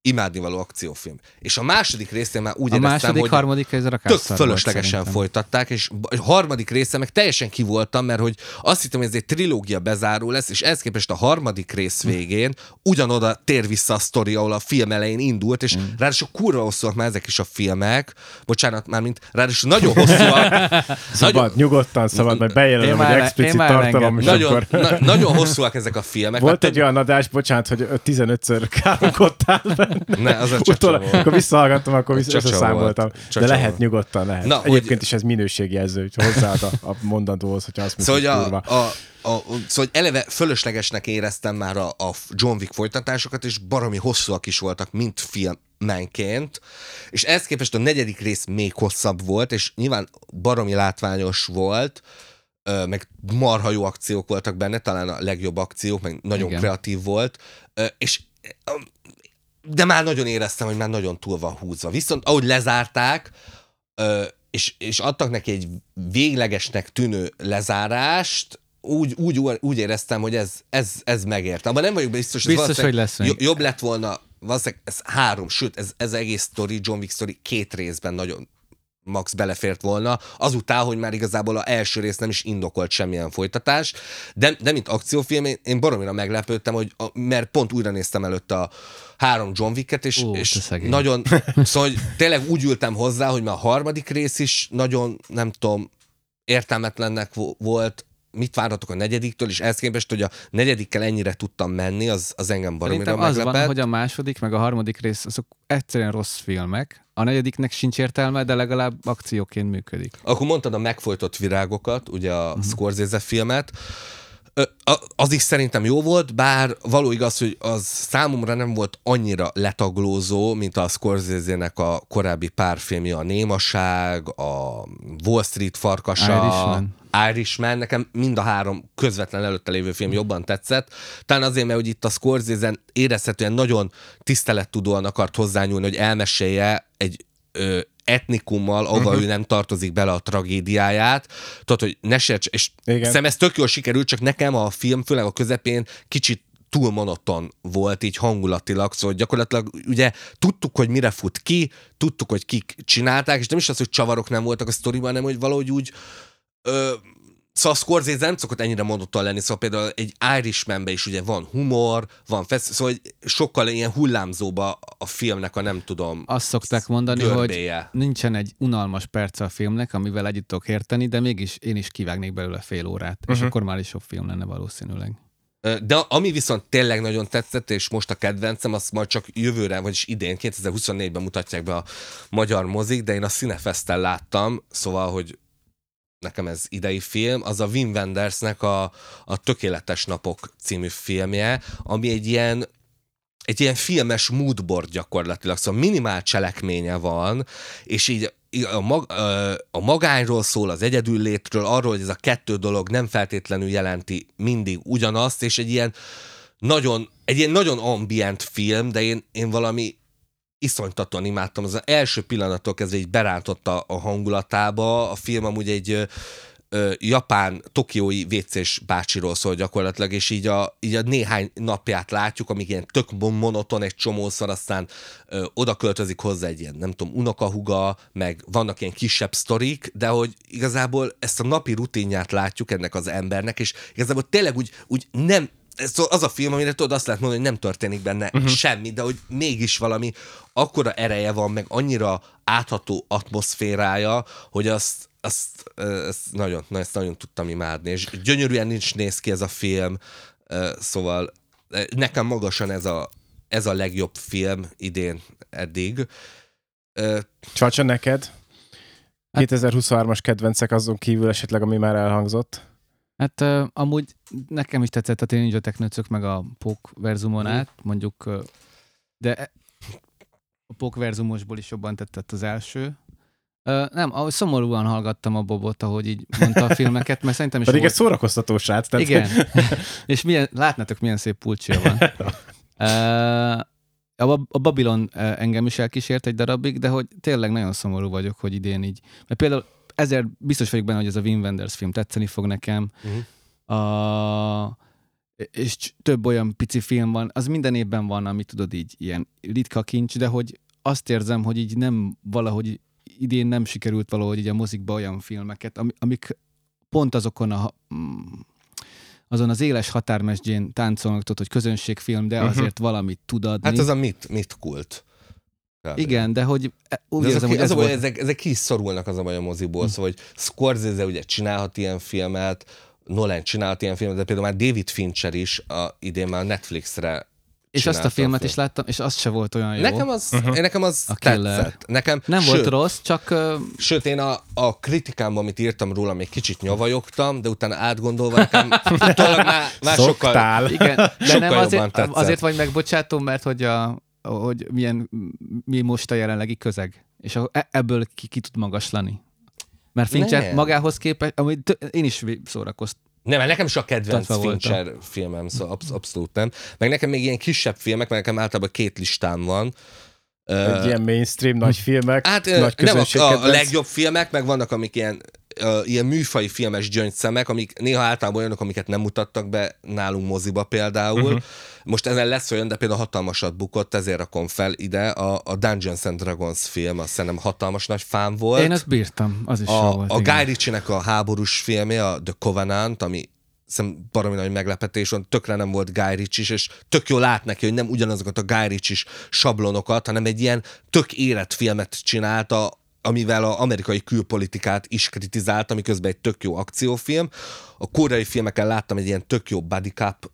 Speaker 2: imádnivaló akciófilm. És a második részén már úgy
Speaker 3: A
Speaker 2: éreztem,
Speaker 3: második,
Speaker 2: hogy
Speaker 3: harmadik ez
Speaker 2: tök
Speaker 3: volt
Speaker 2: fölöslegesen folytatták, és a harmadik része meg teljesen kivoltam, mert hogy azt hittem, hogy ez egy trilógia bezáró lesz, és ehhez képest a harmadik
Speaker 3: Hm.
Speaker 2: rész végén ugyanoda tér vissza a sztori, ahol a film elején indult, és
Speaker 3: Hm.
Speaker 2: ráadásul kurva hosszúak már ezek is a filmek, bocsánat, már mint ráadásul nagyon hosszúak, [LAUGHS]
Speaker 1: Szabad, nyugodtan szabad, mert bejelölöm, hogy explicit tartalom,
Speaker 2: nagyon,
Speaker 1: akkor...
Speaker 2: na, nagyon hosszúak ezek a filmek.
Speaker 1: Volt egy olyan adás, bocsánat, hogy 15-ször káromkodtál.
Speaker 2: Ne, az a volt.
Speaker 1: akkor visszahallgattam, akkor vissza összeszámoltam. De lehet, nyugodtan lehet.
Speaker 2: Na,
Speaker 1: Egyébként
Speaker 2: hogy-
Speaker 1: is ez minőségjelző, hogy hozzáad a, a mondandóhoz, hogyha azt
Speaker 2: Szóval,
Speaker 1: mondod,
Speaker 2: hogy
Speaker 1: hogy
Speaker 2: a, a, a, szóval eleve fölöslegesnek éreztem már a, a John Wick folytatásokat, és baromi hosszúak is voltak, mint filmenként, és ehhez képest a negyedik rész még hosszabb volt, és nyilván baromi látványos volt, meg marha jó akciók voltak benne, talán a legjobb akciók, meg nagyon
Speaker 3: Igen.
Speaker 2: kreatív volt, és de már nagyon éreztem, hogy már nagyon túl van húzva. Viszont ahogy lezárták, ö, és, és adtak neki egy véglegesnek tűnő lezárást, úgy, úgy, úgy éreztem, hogy ez, ez, ez megérte. Abban nem vagyok biztos,
Speaker 3: Biztos, hogy lesz
Speaker 2: Jobb lett volna, valószínűleg ez három, sőt, ez, ez egész sztori, John Wick sztori két részben nagyon max belefért volna, azután, hogy már igazából a első rész nem is indokolt semmilyen folytatás, de, de mint akciófilm, én, én baromira meglepődtem, hogy a, mert pont újra néztem előtt a három John Wicket, és,
Speaker 3: Ó,
Speaker 2: és nagyon, [LAUGHS] szóval hogy tényleg úgy ültem hozzá, hogy már a harmadik rész is nagyon, nem tudom, értelmetlennek vo- volt, mit várhatok a negyediktől, és ehhez képest, hogy a negyedikkel ennyire tudtam menni, az, az engem baromira
Speaker 3: Szerintem az
Speaker 2: meglepett.
Speaker 3: van, hogy a második meg a harmadik rész azok egyszerűen rossz filmek. A negyediknek sincs értelme, de legalább akcióként működik.
Speaker 2: Akkor mondtad a megfojtott virágokat, ugye a uh-huh. Scorsese filmet. Az is szerintem jó volt, bár való igaz, hogy az számomra nem volt annyira letaglózó, mint a Scorsese-nek a korábbi pár filmje, a Némaság, a Wall Street farkasa,
Speaker 3: Irishman.
Speaker 2: Irishman, nekem mind a három közvetlen előtte lévő film jobban tetszett. Talán azért, mert hogy itt a Scorsese érezhetően nagyon tisztelettudóan akart hozzányúlni, hogy elmesélje egy ö, etnikummal, ahova uh-huh. ő nem tartozik bele a tragédiáját. Tudod, hogy ne sérts, és
Speaker 1: Igen.
Speaker 2: szem ez tök jól sikerült, csak nekem a film, főleg a közepén kicsit túl monoton volt így hangulatilag, szóval gyakorlatilag ugye tudtuk, hogy mire fut ki, tudtuk, hogy kik csinálták, és nem is az, hogy csavarok nem voltak a sztoriban, hanem hogy valahogy úgy ö, Szóval a Scorsese nem szokott ennyire monoton lenni, szóval például egy Irishmanbe is ugye van humor, van fesz, szóval hogy sokkal ilyen hullámzóba a filmnek a nem tudom
Speaker 3: Azt szokták mondani,
Speaker 2: görbéje.
Speaker 3: hogy nincsen egy unalmas perc a filmnek, amivel együtt tudok érteni, de mégis én is kivágnék belőle fél órát, uh-huh. és akkor már is jobb film lenne valószínűleg.
Speaker 2: De ami viszont tényleg nagyon tetszett, és most a kedvencem, azt majd csak jövőre, vagyis idén, 2024-ben mutatják be a magyar mozik, de én a Cinefesten láttam, szóval, hogy nekem ez idei film, az a Wim Wendersnek a, a Tökéletes Napok című filmje, ami egy ilyen egy ilyen filmes moodboard gyakorlatilag, szóval minimál cselekménye van, és így a, mag, a magányról szól, az egyedüllétről, arról, hogy ez a kettő dolog nem feltétlenül jelenti mindig ugyanazt, és egy ilyen nagyon, egy ilyen nagyon ambient film, de én, én valami iszonytatóan imádtam. Az, első pillanatok ez így berántotta a hangulatába. A film amúgy egy ö, japán, tokiói vécés bácsiról szól gyakorlatilag, és így a, így a néhány napját látjuk, amíg ilyen tök monoton egy csomószor, aztán ö, oda költözik hozzá egy ilyen, nem tudom, unokahuga, meg vannak ilyen kisebb sztorik, de hogy igazából ezt a napi rutinját látjuk ennek az embernek, és igazából tényleg úgy, úgy nem ez az a film, amire tudod azt lehet mondani, hogy nem történik benne uh-huh. semmi, de hogy mégis valami akkora ereje van, meg annyira átható atmoszférája, hogy azt, azt, ezt nagyon, na, ezt nagyon tudtam imádni, és gyönyörűen nincs néz ki ez a film, szóval nekem magasan ez a, ez a legjobb film idén eddig.
Speaker 1: Csacsa neked? 2023-as hát- kedvencek azon kívül esetleg, ami már elhangzott?
Speaker 3: Hát uh, amúgy nekem is tetszett a Teenage Technőcök meg a Pók verzumon mm. át, mondjuk, uh, de e- a Pók verzumosból is jobban tetszett az első. Uh, nem, ahogy szomorúan hallgattam a Bobot, ahogy így mondta a [LAUGHS] filmeket, mert szerintem is
Speaker 1: Pedig volt... egy szórakoztató srác.
Speaker 3: Tehát... Igen, [LAUGHS] és milyen, látnátok, milyen szép pulcsia van. [LAUGHS] Uh, a, a Babylon engem is elkísért egy darabig, de hogy tényleg nagyon szomorú vagyok, hogy idén így. Mert például ezért biztos vagyok benne, hogy ez a Wim Wenders film tetszeni fog nekem. Uh-huh. A, és több olyan pici film van, az minden évben van, ami tudod így ilyen ritka kincs, de hogy azt érzem, hogy így nem valahogy idén nem sikerült valahogy így a mozikba olyan filmeket, amik pont azokon a mm, azon az éles határmesdjén táncolnak, tudod, hogy közönségfilm, de uh-huh. azért valamit tud adni.
Speaker 2: Hát ez a mit, mit kult.
Speaker 3: Kb. Igen, de hogy e, úgy
Speaker 2: de
Speaker 3: érzem, hogy
Speaker 2: ez volt... ezek, ezek ki is szorulnak az a baj a moziból, hm. szóval, hogy Scorsese ugye csinálhat ilyen filmet, Nolan csinált ilyen filmet, de például már David Fincher is a, idén már Netflixre
Speaker 3: és azt a filmet a film. is láttam, és az se volt olyan jó.
Speaker 2: Nekem az, uh-huh. én nekem az a tetszett. Nekem,
Speaker 3: Nem sőt, volt rossz, csak... Uh...
Speaker 2: Sőt, én a, a kritikámban, amit írtam róla, még kicsit nyavajogtam, de utána átgondolva nekem utólag már, már sokkal,
Speaker 3: igen, de [LAUGHS] sokkal nem azért, azért vagy megbocsátom, mert hogy a, hogy milyen, mi most a jelenlegi közeg, és e, ebből ki, ki tud magaslani. Mert Fincher nem. magához képest, amit én is szórakoztam.
Speaker 2: Nem, mert nekem is a kedvenc Fincher voltam. filmem, szóval absz- abszolút nem. Meg nekem még ilyen kisebb filmek, mert nekem általában két listám van.
Speaker 1: Egy uh, ilyen mainstream nagy filmek,
Speaker 2: hát,
Speaker 1: nagy
Speaker 2: nem a, a, a legjobb filmek, meg vannak, amik ilyen uh, ilyen műfai filmes gyöngyszemek, amik néha általában olyanok, amiket nem mutattak be nálunk moziba például. Uh-huh. Most ezen lesz olyan, de például hatalmasat bukott, ezért rakom fel ide. A, a Dungeons and Dragons film, azt szerintem hatalmas nagy fán volt.
Speaker 3: Én ezt bírtam, az is
Speaker 2: a,
Speaker 3: volt.
Speaker 2: A igen. Guy Ritchie-nek a háborús filmje, a The Covenant, ami szerintem baromi nagy meglepetés van, tökre nem volt Guy Ritchie és tök jól lát neki, hogy nem ugyanazokat a Guy Ritchie sablonokat, hanem egy ilyen tök életfilmet csinálta, amivel az amerikai külpolitikát is kritizálta, miközben egy tök jó akciófilm. A koreai filmeken láttam egy ilyen tök jó body cup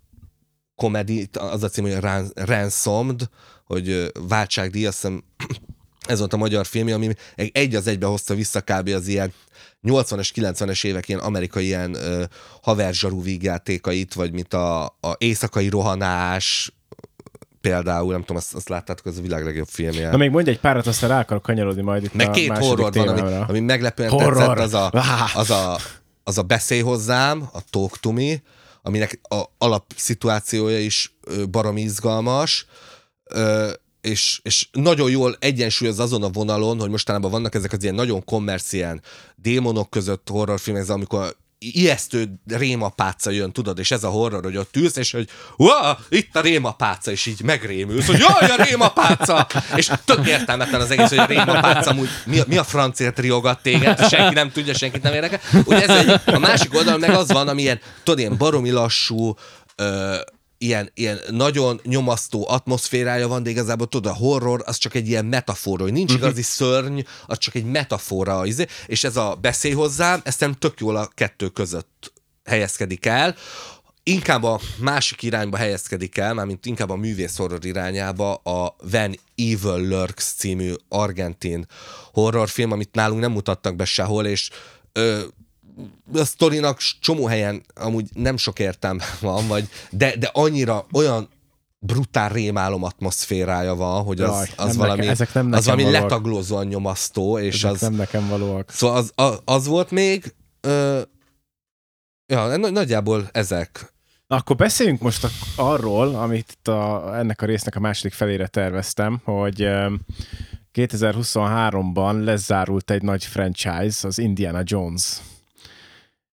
Speaker 2: komedi, az a cím, hogy Ransomed, hogy váltságdíj, azt hiszem [CLEARS THROAT] ez volt a magyar film, ami egy az egybe hozta vissza kb. az ilyen 80-es, 90-es évek ilyen amerikai ilyen uh, haverzsarú vígjátékait, vagy mint a, a éjszakai rohanás, például, nem tudom, azt, azt láttátok, ez a világ legjobb filmje.
Speaker 1: Na még mondj egy párat, aztán rá akarok kanyarodni majd itt
Speaker 2: Meg két horror van, ami, ami meglepően horror. tetszett, az a, az, a, az a Beszélj hozzám, a Talk to Me, aminek a alapszituációja is baromi izgalmas, és, és nagyon jól egyensúlyoz azon a vonalon, hogy mostanában vannak ezek az ilyen nagyon kommercián démonok között horrorfilmek, amikor ijesztő rémapáca jön, tudod, és ez a horror, hogy ott ülsz, és hogy itt a rémapáca, és így megrémülsz, hogy jaj, a rémapáca! És tök értelmetlen az egész, hogy a rémapáca amúgy mi, mi a franciát riogat téged, senki nem tudja, senkit nem érdekel. Ugye ez egy, a másik oldalon meg az van, amilyen, tudod, ilyen baromi lassú, ö, ilyen, ilyen nagyon nyomasztó atmoszférája van, de igazából tudod, a horror az csak egy ilyen metafora, hogy nincs uh-huh. igazi szörny, az csak egy metafora, izé, és ez a beszél hozzám, ezt nem tök jól a kettő között helyezkedik el, inkább a másik irányba helyezkedik el, mármint inkább a művész horror irányába a When Evil Lurks című argentin horrorfilm, amit nálunk nem mutattak be sehol, és ö, a sztorinak csomó helyen amúgy nem sok értelme [LAUGHS] van, vagy, de, de annyira olyan brutál rémálom atmoszférája van, hogy az,
Speaker 1: Jaj,
Speaker 2: az
Speaker 1: nem
Speaker 2: valami,
Speaker 1: nekem- ezek nem
Speaker 2: az
Speaker 1: nekem
Speaker 2: valami
Speaker 1: valóak.
Speaker 2: letaglózóan nyomasztó, és
Speaker 1: Ezek
Speaker 2: az,
Speaker 1: nem nekem valóak.
Speaker 2: Szóval az, az, az volt még, ö, ja, nagy- nagyjából ezek.
Speaker 1: Na, akkor beszéljünk most a, arról, amit itt a, ennek a résznek a második felére terveztem, hogy em, 2023-ban lezárult egy nagy franchise, az Indiana Jones.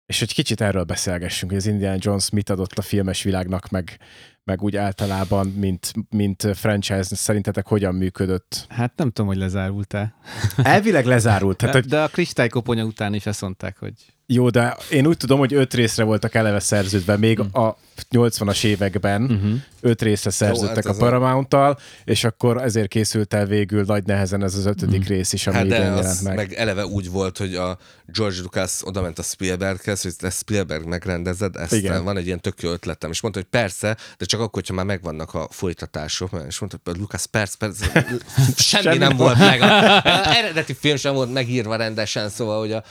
Speaker 1: És hogy kicsit erről beszélgessünk, hogy az Indiana Jones mit adott a filmes világnak, meg, meg úgy általában, mint, mint franchise, szerintetek hogyan működött?
Speaker 3: Hát nem tudom, hogy lezárult-e.
Speaker 1: Elvileg lezárult. [LAUGHS] Tehát,
Speaker 3: De,
Speaker 1: hogy
Speaker 3: de a kristálykoponya után is ezt mondták, hogy
Speaker 1: jó, de én úgy tudom, hogy öt részre voltak eleve szerződve, még
Speaker 3: Hm.
Speaker 1: a 80-as években
Speaker 3: uh-huh.
Speaker 1: öt részre szerződtek
Speaker 2: hát
Speaker 1: a
Speaker 2: ez a-
Speaker 1: Paramount-tal, és akkor ezért készült el végül nagy nehezen ez az ötödik rész is, ami
Speaker 2: Hát
Speaker 1: idén
Speaker 2: de
Speaker 1: jelent
Speaker 2: az
Speaker 1: meg.
Speaker 2: meg. eleve úgy volt, hogy a George Lucas oda ment a Spielberghez, hogy te Spielberg megrendezed, ezt
Speaker 1: Igen.
Speaker 2: Van egy ilyen tök jó ötletem. És mondta, hogy persze, de csak akkor, hogyha már megvannak a folytatások. És mondta, hogy Lucas, persze, persze, semmi,
Speaker 1: Semmi
Speaker 2: nem
Speaker 1: nem
Speaker 2: volt meg. A eredeti film sem volt megírva rendesen, szóval, hogy a,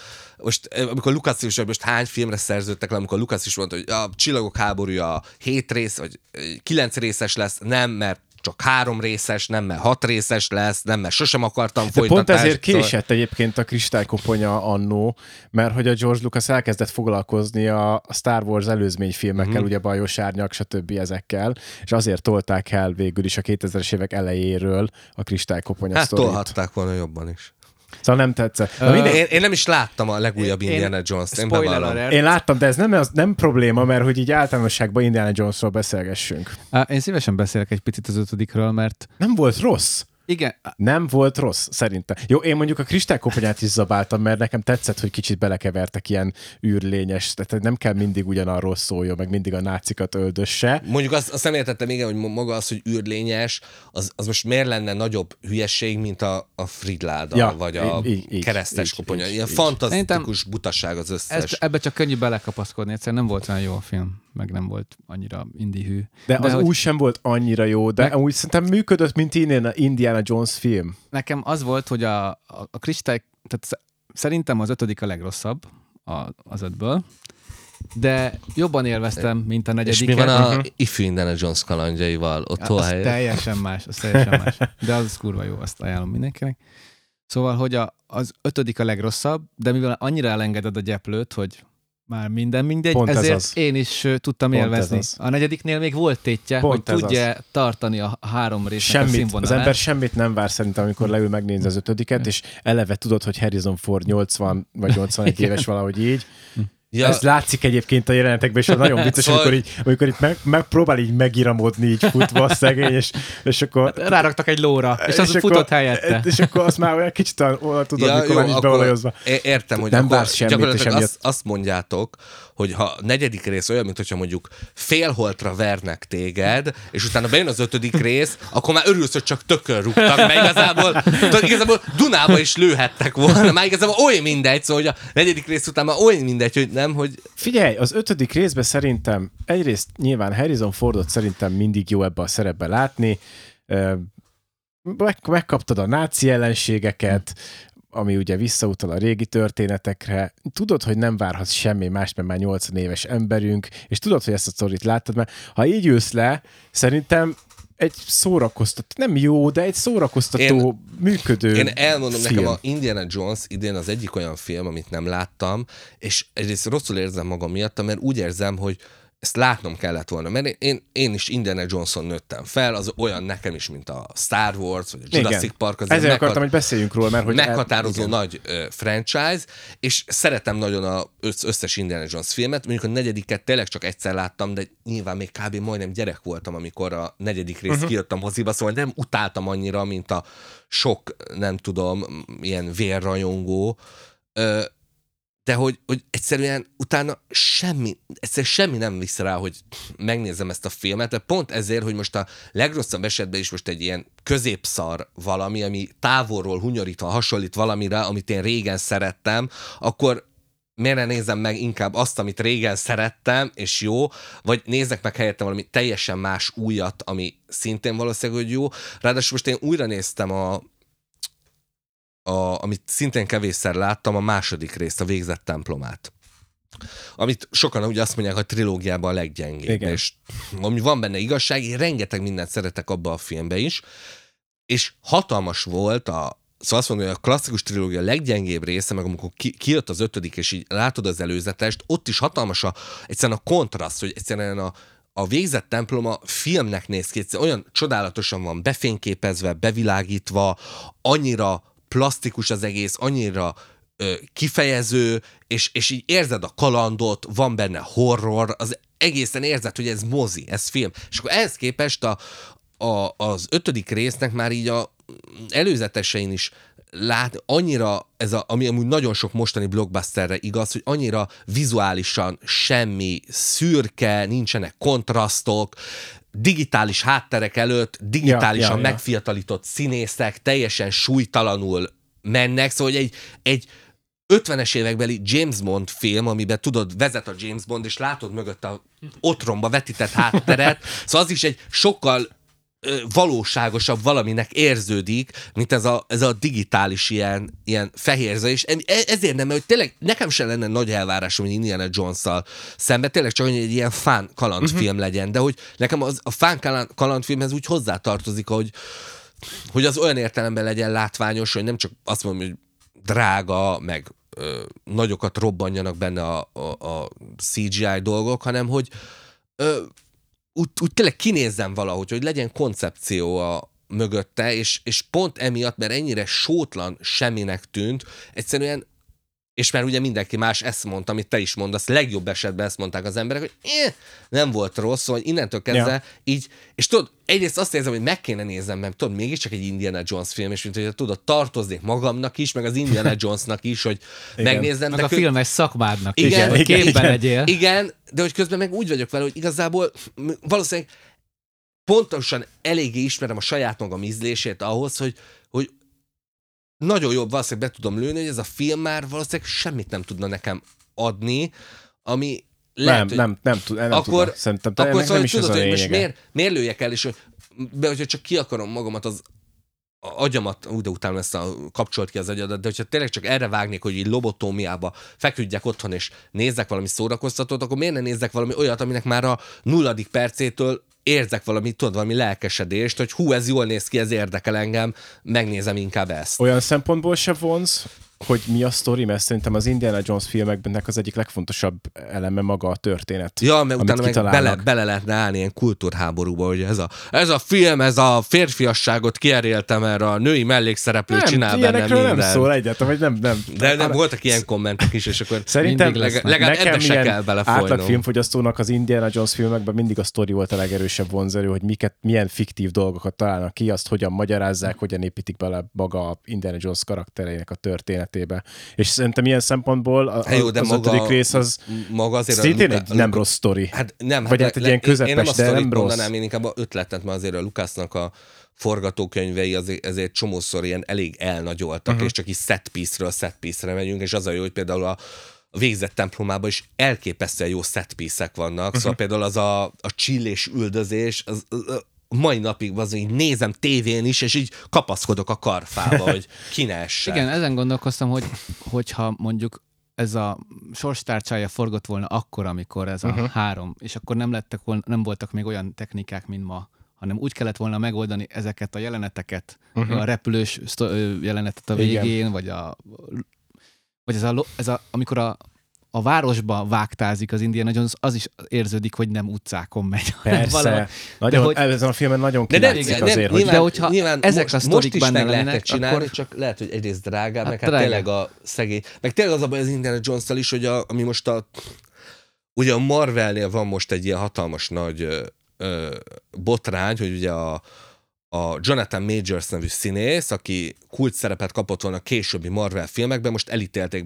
Speaker 2: most, eh, amikor Lucas is, most hány filmre szerződtek le, amikor Lucas is mondta, hogy a Csillagok háborúja hét rész, vagy eh, kilenc részes lesz, nem, mert csak három részes, nem, mert hat részes lesz, nem, mert sosem akartam
Speaker 1: De
Speaker 2: folytatást.
Speaker 1: pont ezért
Speaker 2: szóval-
Speaker 1: késett egyébként a kristálykoponya annó, mert hogy a George Lucas elkezdett foglalkozni a Star Wars előzményfilmekkel,
Speaker 2: Mhm.
Speaker 1: uh-huh. ugye Bajos Árnyak, stb. ezekkel, és azért tolták el végül is a 2000-es évek elejéről a kristálykoponya
Speaker 2: Hát
Speaker 1: sztorit.
Speaker 2: tolhatták volna jobban is.
Speaker 1: Szóval nem tetszett. Na,
Speaker 2: Én, én nem is láttam a legújabb
Speaker 3: Én-
Speaker 2: Indiana Jones-t, én bevallom.
Speaker 1: Én láttam, de ez nem, az nem probléma, mert hogy így általánosságban Indiana Jonesról beszélgessünk.
Speaker 3: Én szívesen beszélek egy picit az ötödikről, mert
Speaker 1: Nem volt rossz.
Speaker 3: Igen,
Speaker 1: Nem volt rossz, szerintem. Jó, én mondjuk a kristálykoponyát is zabáltam, mert nekem tetszett, hogy kicsit belekevertek ilyen űrlényes, tehát nem kell mindig ugyanarról szóljon, meg mindig a nácikat öldösse.
Speaker 2: Mondjuk azt, azt nem értettem, igen, hogy maga az, hogy űrlényes, az, az most miért lenne nagyobb hülyeség, mint a, a Fridláda,
Speaker 1: Ja,
Speaker 2: vagy a
Speaker 1: így- így-
Speaker 2: keresztes
Speaker 1: így-
Speaker 2: koponya.
Speaker 1: így-
Speaker 2: Ilyen
Speaker 1: így.
Speaker 2: fantasztikus butaság az összes.
Speaker 3: ez, ebbe csak könnyű belekapaszkodni, egyszerűen nem volt olyan jó a film, meg nem volt annyira indihű.
Speaker 1: De, de az
Speaker 3: hogy-
Speaker 1: úgy sem volt annyira jó, de
Speaker 3: Meg-
Speaker 1: úgy szerintem működött, mint Indiana, Indiana Jones film.
Speaker 3: Nekem az volt, hogy a, a, a kristály, tehát sz- szerintem az ötödik a legrosszabb a, az ötből, de jobban élveztem, mint a
Speaker 2: És
Speaker 3: negyediket.
Speaker 2: mi van a
Speaker 1: Mhm.
Speaker 2: ifjú Indiana Jones kalandjaival? Ott
Speaker 3: Ja, az teljesen más, az teljesen más. De az kurva jó, azt ajánlom mindenkinek. Szóval, hogy a, az ötödik a legrosszabb, de mivel annyira elengeded a gyeplőt, hogy már minden mindegy,
Speaker 1: Pont ez
Speaker 3: ezért
Speaker 1: az.
Speaker 3: én is tudtam
Speaker 1: Pont
Speaker 3: élvezni.
Speaker 1: ez az.
Speaker 3: A negyediknél még volt tétje,
Speaker 1: Pont ez
Speaker 3: hogy tudja tartani a három résznek a
Speaker 1: Semmit, az
Speaker 3: színvonalát.
Speaker 1: ember semmit nem vár szerintem, amikor leül megnézni az ötödiket, és eleve tudod, hogy Harrison Ford 80 vagy 81 [LAUGHS] éves valahogy így.
Speaker 2: Ja,
Speaker 1: Ez látszik egyébként a jelenetekben, és nagyon vicces,
Speaker 2: Szóval-
Speaker 1: amikor, így, amikor itt meg, megpróbál így megiramodni, így futva a szegény, és, és akkor...
Speaker 3: Ráraktak egy lóra, és az futott
Speaker 1: akkor,
Speaker 3: helyette.
Speaker 1: És akkor azt már olyan kicsit olyan tudod,
Speaker 2: Ja,
Speaker 1: mikor
Speaker 2: jó,
Speaker 1: már nincs beolajozva.
Speaker 2: értem, hogy
Speaker 1: Nem
Speaker 2: akkor
Speaker 1: vársz semmit, és
Speaker 2: gyakorlatilag
Speaker 1: emiatt-
Speaker 2: azt, azt mondjátok, hogy ha negyedik rész olyan, mint hogyha mondjuk félholtra vernek téged, és utána bejön az ötödik rész, akkor már örülsz, hogy csak tökön rúgtak, mert igazából, igazából Dunába is lőhettek volna, már igazából olyan mindegy, szóval hogy a negyedik rész után már olyan mindegy, hogy nem, hogy
Speaker 1: Figyelj, az ötödik részben szerintem egyrészt nyilván Harrison Fordot szerintem mindig jó ebbe a szerepbe látni. Meg, megkaptad a náci ellenségeket, ami ugye visszautal a régi történetekre. Tudod, hogy nem várhatsz semmi más, mert már 80 éves emberünk, és tudod, hogy ezt a sztorit láttad, mert ha így ülsz le, szerintem egy szórakoztató, nem jó, de egy szórakoztató,
Speaker 2: Én-
Speaker 1: működő
Speaker 2: Én elmondom
Speaker 1: film.
Speaker 2: nekem, a Indiana Jones idén az egyik olyan film, amit nem láttam, és egyrészt rosszul érzem magam miatt, mert úgy érzem, hogy ezt látnom kellett volna, mert én, én is Indiana Johnson nőttem fel, az olyan nekem is, mint a Star Wars, vagy a Jurassic
Speaker 1: Igen.
Speaker 2: Park, az
Speaker 1: Ezért
Speaker 2: meghat-
Speaker 1: akartam, hogy beszéljünk róla, mert hogy
Speaker 2: meghatározó
Speaker 1: igen.
Speaker 2: nagy ö, franchise, és szeretem nagyon az össz- összes Indiana Jones filmet, mondjuk a negyediket tényleg csak egyszer láttam, de nyilván még kb. majdnem gyerek voltam, amikor a negyedik rész uh-huh. kijött a moziba, szóval nem utáltam annyira, mint a sok, nem tudom, ilyen vérrajongó, ö, de hogy, hogy egyszerűen utána semmi, egyszerűen semmi nem visz rá, hogy megnézem ezt a filmet, de pont ezért, hogy most a legrosszabb esetben is most egy ilyen középszar valami, ami távolról hunyorítva hasonlít valamire, amit én régen szerettem, akkor miért nézem meg inkább azt, amit régen szerettem, és jó, vagy nézek meg helyette valami teljesen más újat, ami szintén valószínűleg, hogy jó. Ráadásul most én újra néztem a, a, amit szintén kevésszer láttam, a második részt, a végzett templomát. amit sokan ugye azt mondják, hogy a trilógiában a leggyengébb.
Speaker 1: Igen.
Speaker 2: És ami van benne igazság, én rengeteg mindent szeretek abba a filmbe is, és hatalmas volt a, Szóval azt mondom, hogy a klasszikus trilógia leggyengébb része, meg amikor ki, kijött az ötödik, és így látod az előzetest, ott is hatalmas a, egyszerűen a kontraszt, hogy egyszerűen a, a végzett templom a filmnek néz ki, olyan csodálatosan van befényképezve, bevilágítva, annyira plastikus az egész, annyira ö, kifejező, és, és így érzed a kalandot, van benne horror, az egészen érzed, hogy ez mozi, ez film. És akkor ehhez képest a, a, az ötödik résznek már így a előzetesein is lát, annyira ez a, ami amúgy nagyon sok mostani blockbusterre igaz, hogy annyira vizuálisan semmi szürke, nincsenek kontrasztok, digitális hátterek előtt digitálisan
Speaker 1: Ja, ja, ja.
Speaker 2: megfiatalított színészek teljesen súlytalanul mennek, szóval egy, egy 50-es évekbeli James Bond film, amiben tudod, vezet a James Bond, és látod mögött a otromba vetített hátteret, [LAUGHS] szóval az is egy sokkal valóságosabb valaminek érződik, mint ez a, ez a digitális ilyen, ilyen fehérze, és ezért nem, mert hogy tényleg nekem sem lenne nagy elvárásom, hogy Indiana Jones-szal szemben, tényleg csak hogy egy ilyen fán kalandfilm uh-huh. legyen, de hogy nekem az, a fán kaland, kalandfilmhez úgy hozzátartozik, hogy, hogy az olyan értelemben legyen látványos, hogy nem csak azt mondom, hogy drága, meg ö, nagyokat robbanjanak benne a, a, a CGI dolgok, hanem hogy ö, úgy, úgy tényleg kinézzem valahogy, hogy legyen koncepció a mögötte, és, és pont emiatt, mert ennyire sótlan semminek tűnt, egyszerűen és már ugye mindenki más ezt mondta, amit te is mondasz, legjobb esetben ezt mondták az emberek, hogy eh, nem volt rossz, szóval innentől kezdve
Speaker 1: Ja.
Speaker 2: így, és tudod, egyrészt azt érzem, hogy meg kéne néznem, mert tudod, mégiscsak egy Indiana Jones film, és mint hogy tudod, tartoznék magamnak is, meg az Indiana [LAUGHS] Jonesnak is, hogy
Speaker 1: Igen.
Speaker 2: megnézzem.
Speaker 3: Meg
Speaker 2: de
Speaker 3: a
Speaker 2: kö-
Speaker 3: filmes szakmádnak
Speaker 2: Igen,
Speaker 3: is, hogy
Speaker 1: igen,
Speaker 3: képben
Speaker 1: igen.
Speaker 3: legyél.
Speaker 2: igen, de hogy közben meg úgy vagyok vele, hogy igazából valószínűleg pontosan eléggé ismerem a saját magam ízlését ahhoz, hogy nagyon jobb valószínűleg be tudom lőni, hogy ez a film már valószínűleg semmit nem tudna nekem adni, ami lehet,
Speaker 1: nem,
Speaker 2: hogy
Speaker 1: nem, nem, tud, nem
Speaker 2: Akkor-
Speaker 1: tudnak. Szerintem te
Speaker 2: akkor szóval
Speaker 1: nem is
Speaker 2: tudod,
Speaker 1: ez a
Speaker 2: hogy most miért, miért lőjek el, és de hogyha csak ki akarom magamat az a agyamat, úgy de utána ezt a, kapcsolt ki az agyadat, de hogyha tényleg csak erre vágnék, hogy így lobotómiába feküdjek otthon, és nézzek valami szórakoztatót, akkor miért ne nézzek valami olyat, aminek már a nulladik percétől érzek valami, tudod, valami lelkesedést, hogy hú, ez jól néz ki, ez érdekel engem, megnézem inkább ezt.
Speaker 1: Olyan szempontból se vonz, hogy mi a sztori, mert szerintem az Indiana Jones filmeknek az egyik legfontosabb eleme maga a történet.
Speaker 2: Ja, mert utána meg bele, bele lehetne állni ilyen kultúrháborúba, hogy ez a, ez a film, ez a férfiasságot kieréltem, erre a női mellékszereplő
Speaker 1: nem,
Speaker 2: csinál benne mindent.
Speaker 1: nem szól egyáltalán, vagy nem, nem.
Speaker 2: De, de voltak ilyen kommentek is, és akkor
Speaker 1: Szerintem
Speaker 3: Mindig
Speaker 2: legalább ebbe se kell belefolynom.
Speaker 1: átlag filmfogyasztónak az Indiana Jones filmekben mindig a sztori volt a legerősebb vonzerő, hogy miket, milyen fiktív dolgokat találnak ki, azt hogyan magyarázzák, hogyan építik bele maga Indiana Jones karaktereinek a történetébe. És szerintem ilyen szempontból a,
Speaker 2: Hát jó, de
Speaker 1: az
Speaker 2: maga,
Speaker 1: ötödik rész az
Speaker 2: maga azért
Speaker 1: szintén
Speaker 2: a
Speaker 1: egy nem rossz sztori.
Speaker 2: Hát nem,
Speaker 1: Vagy hát egy ilyen közepes,
Speaker 2: én nem a
Speaker 1: de nem rossz.
Speaker 2: mondanám, én inkább a ötletet, mert azért a Lukásznak a forgatókönyvei azért, ezért csomószor ilyen elég elnagyoltak, uh-huh. és csak is set piece-ről set piece-re megyünk, és az a jó, hogy például a a végzett templomában is elképesztően jó set piece-ek vannak, uh-huh. szóval például az a, a csillés üldözés, az, az mai napig az, így nézem tévén is, és így kapaszkodok a karfába, [LAUGHS] hogy ki ne essen.
Speaker 3: Igen, ezen gondolkoztam, hogy hogyha mondjuk ez a sorstárcsája forgott volna akkor, amikor ez a uh-huh. három, és akkor nem lettek volna, nem voltak még olyan technikák, mint ma, hanem úgy kellett volna megoldani ezeket a jeleneteket, uh-huh. a repülős jelenetet a
Speaker 1: Igen.
Speaker 3: végén, vagy a vagy ez a, ez a amikor a, a városba vágtázik az Indiana Jones, az is érződik, hogy nem utcákon megy.
Speaker 1: Persze. Nagyon,
Speaker 3: hogy-
Speaker 1: ezen a filmen nagyon
Speaker 2: De nem,
Speaker 1: kilátszik azért,
Speaker 2: nem,
Speaker 1: hogy
Speaker 2: nyilván,
Speaker 3: De hogyha
Speaker 2: nyilván
Speaker 3: ezek
Speaker 2: most,
Speaker 3: a
Speaker 2: most is meg lehetne csinálni,
Speaker 3: akkor-
Speaker 2: csak lehet, hogy egyrészt drágább,
Speaker 3: Hát
Speaker 2: meg hát
Speaker 3: drága.
Speaker 2: tényleg a szegény. Meg tényleg az a baj az Indiana jones is, hogy a, ami most a ugye a Marvelnél van most egy ilyen hatalmas nagy ö, ö, botrány, hogy ugye a, a Jonathan Majors nevű színész, aki kult szerepet kapott volna a későbbi Marvel filmekben, most elítélték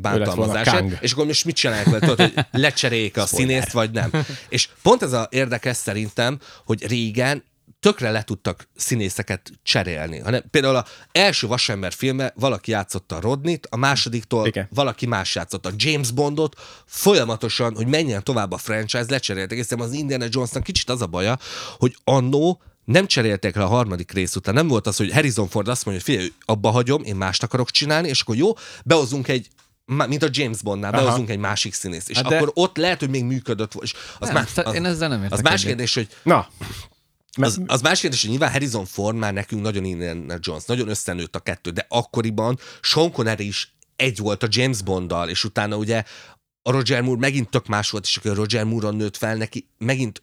Speaker 1: Kang.
Speaker 2: és akkor most mit csinálják vele, tudod, hogy lecseréljék a színészt, vagy nem. [LAUGHS] És pont ez a érdekes szerintem, hogy régen tökre le tudtak színészeket cserélni. Hanem például a első Vasember filme valaki játszotta a Rodnit, a másodiktól
Speaker 1: Igen.
Speaker 2: valaki más játszotta. A James Bondot folyamatosan, hogy menjen tovább a franchise, lecseréltek. És az Indiana Jonesnak kicsit az a baja, hogy annó nem cserélték le a harmadik rész után. Nem volt az, hogy Harrison Ford azt mondja, hogy figyelj, abba hagyom, én mást akarok csinálni, és akkor jó, behozunk egy mint a James Bondnál,
Speaker 1: Aha.
Speaker 2: behozunk egy másik színészt. És
Speaker 3: Hát de-
Speaker 2: akkor ott lehet, hogy még működött volna. És az,
Speaker 3: Nem,
Speaker 2: má-
Speaker 3: te-
Speaker 2: az,
Speaker 3: én ezzel nem értek
Speaker 2: az más kérdés, hogy
Speaker 1: Na,
Speaker 2: az, az más kérdés, hogy nyilván Harrison Ford már nekünk nagyon Indiana Jones, nagyon összenőtt a kettő, de akkoriban Sean Connery is egy volt a James Bonddal, és utána ugye a Roger Moore megint tök más volt, és akkor a Roger Moore-on nőtt fel neki, megint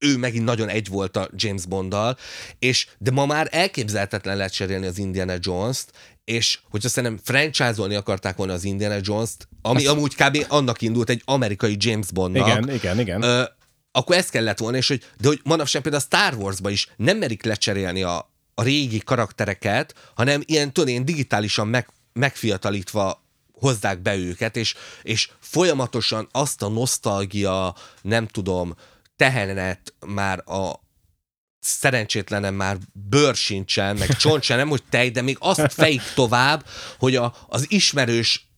Speaker 2: ő megint nagyon egy volt a James Bonddal, és de ma már elképzelhetetlen lehet cserélni az Indiana Jones-t, és hogyha szerintem franchise-olni akarták volna az Indiana Jones-t, ami
Speaker 1: Ezt-
Speaker 2: amúgy kb. annak indult egy amerikai James Bondnak,
Speaker 1: igen, igen, igen.
Speaker 2: Ö, akkor ez kellett volna, és hogy, de hogy manapság például a Star Wars-ba is nem merik lecserélni a, a régi karaktereket, hanem ilyen, tudod, ilyen digitálisan meg, megfiatalítva hozzák be őket, és, és folyamatosan azt a nosztalgia, nem tudom, tehenet már a szerencsétlenem már bőr sincsen, meg csont sem, nem hogy tej, de még azt fejik tovább, hogy a, az ismerős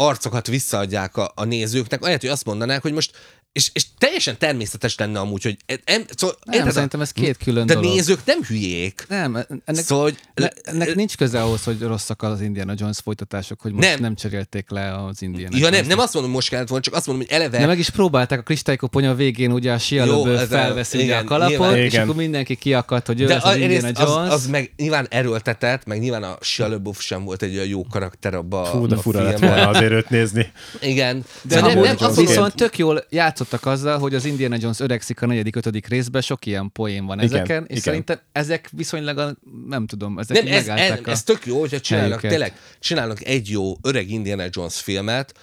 Speaker 2: arcokat visszaadják a, a nézőknek, ahelyett, hogy azt mondanák, hogy most és, és teljesen természetes lenne amúgy, hogy em, szóval,
Speaker 3: Nem,
Speaker 2: érted,
Speaker 3: szerintem ez két külön
Speaker 2: de
Speaker 3: dolog.
Speaker 2: nézők nem hülyék.
Speaker 3: Nem, ennek,
Speaker 2: Szóval, hogy
Speaker 3: ne, ennek nincs köze ahhoz, hogy rosszak az Indiana Jones folytatások, hogy most
Speaker 2: Nem.
Speaker 3: nem, nem cserélték le az Indiana
Speaker 2: ja, nem,
Speaker 3: Jones-t.
Speaker 2: nem azt mondom, most kellett volna, csak azt mondom, hogy eleve
Speaker 3: De meg is próbálták a kristálykoponya végén, ugye a sialöből
Speaker 2: ez a-
Speaker 3: felveszi
Speaker 2: igen,
Speaker 3: a kalapot,
Speaker 2: nyilván.
Speaker 3: és
Speaker 1: Igen.
Speaker 3: akkor mindenki kiakadt, hogy ő
Speaker 2: de
Speaker 3: az, az Indiana
Speaker 2: az,
Speaker 3: Jones.
Speaker 2: az, meg nyilván erőltetett, meg nyilván a LaBeouf sem volt egy olyan jó karakter abba
Speaker 1: Fú, de
Speaker 2: a
Speaker 1: fura lett volna azért őt nézni.
Speaker 2: Igen.
Speaker 3: De nem, nem, az viszont tök jól játszottak azzal, hogy az Indiana Jones öregszik a negyedik, ötödik részben, sok ilyen poén van
Speaker 1: Igen,
Speaker 3: ezeken, és
Speaker 1: igen.
Speaker 3: szerintem ezek viszonylag, a, nem tudom, ezek
Speaker 2: Nem, ez, ez,
Speaker 3: a...
Speaker 2: ez tök jó, hogyha csinálnak,
Speaker 3: helyüket.
Speaker 2: tényleg csinálnak egy jó öreg Indiana Jones filmet,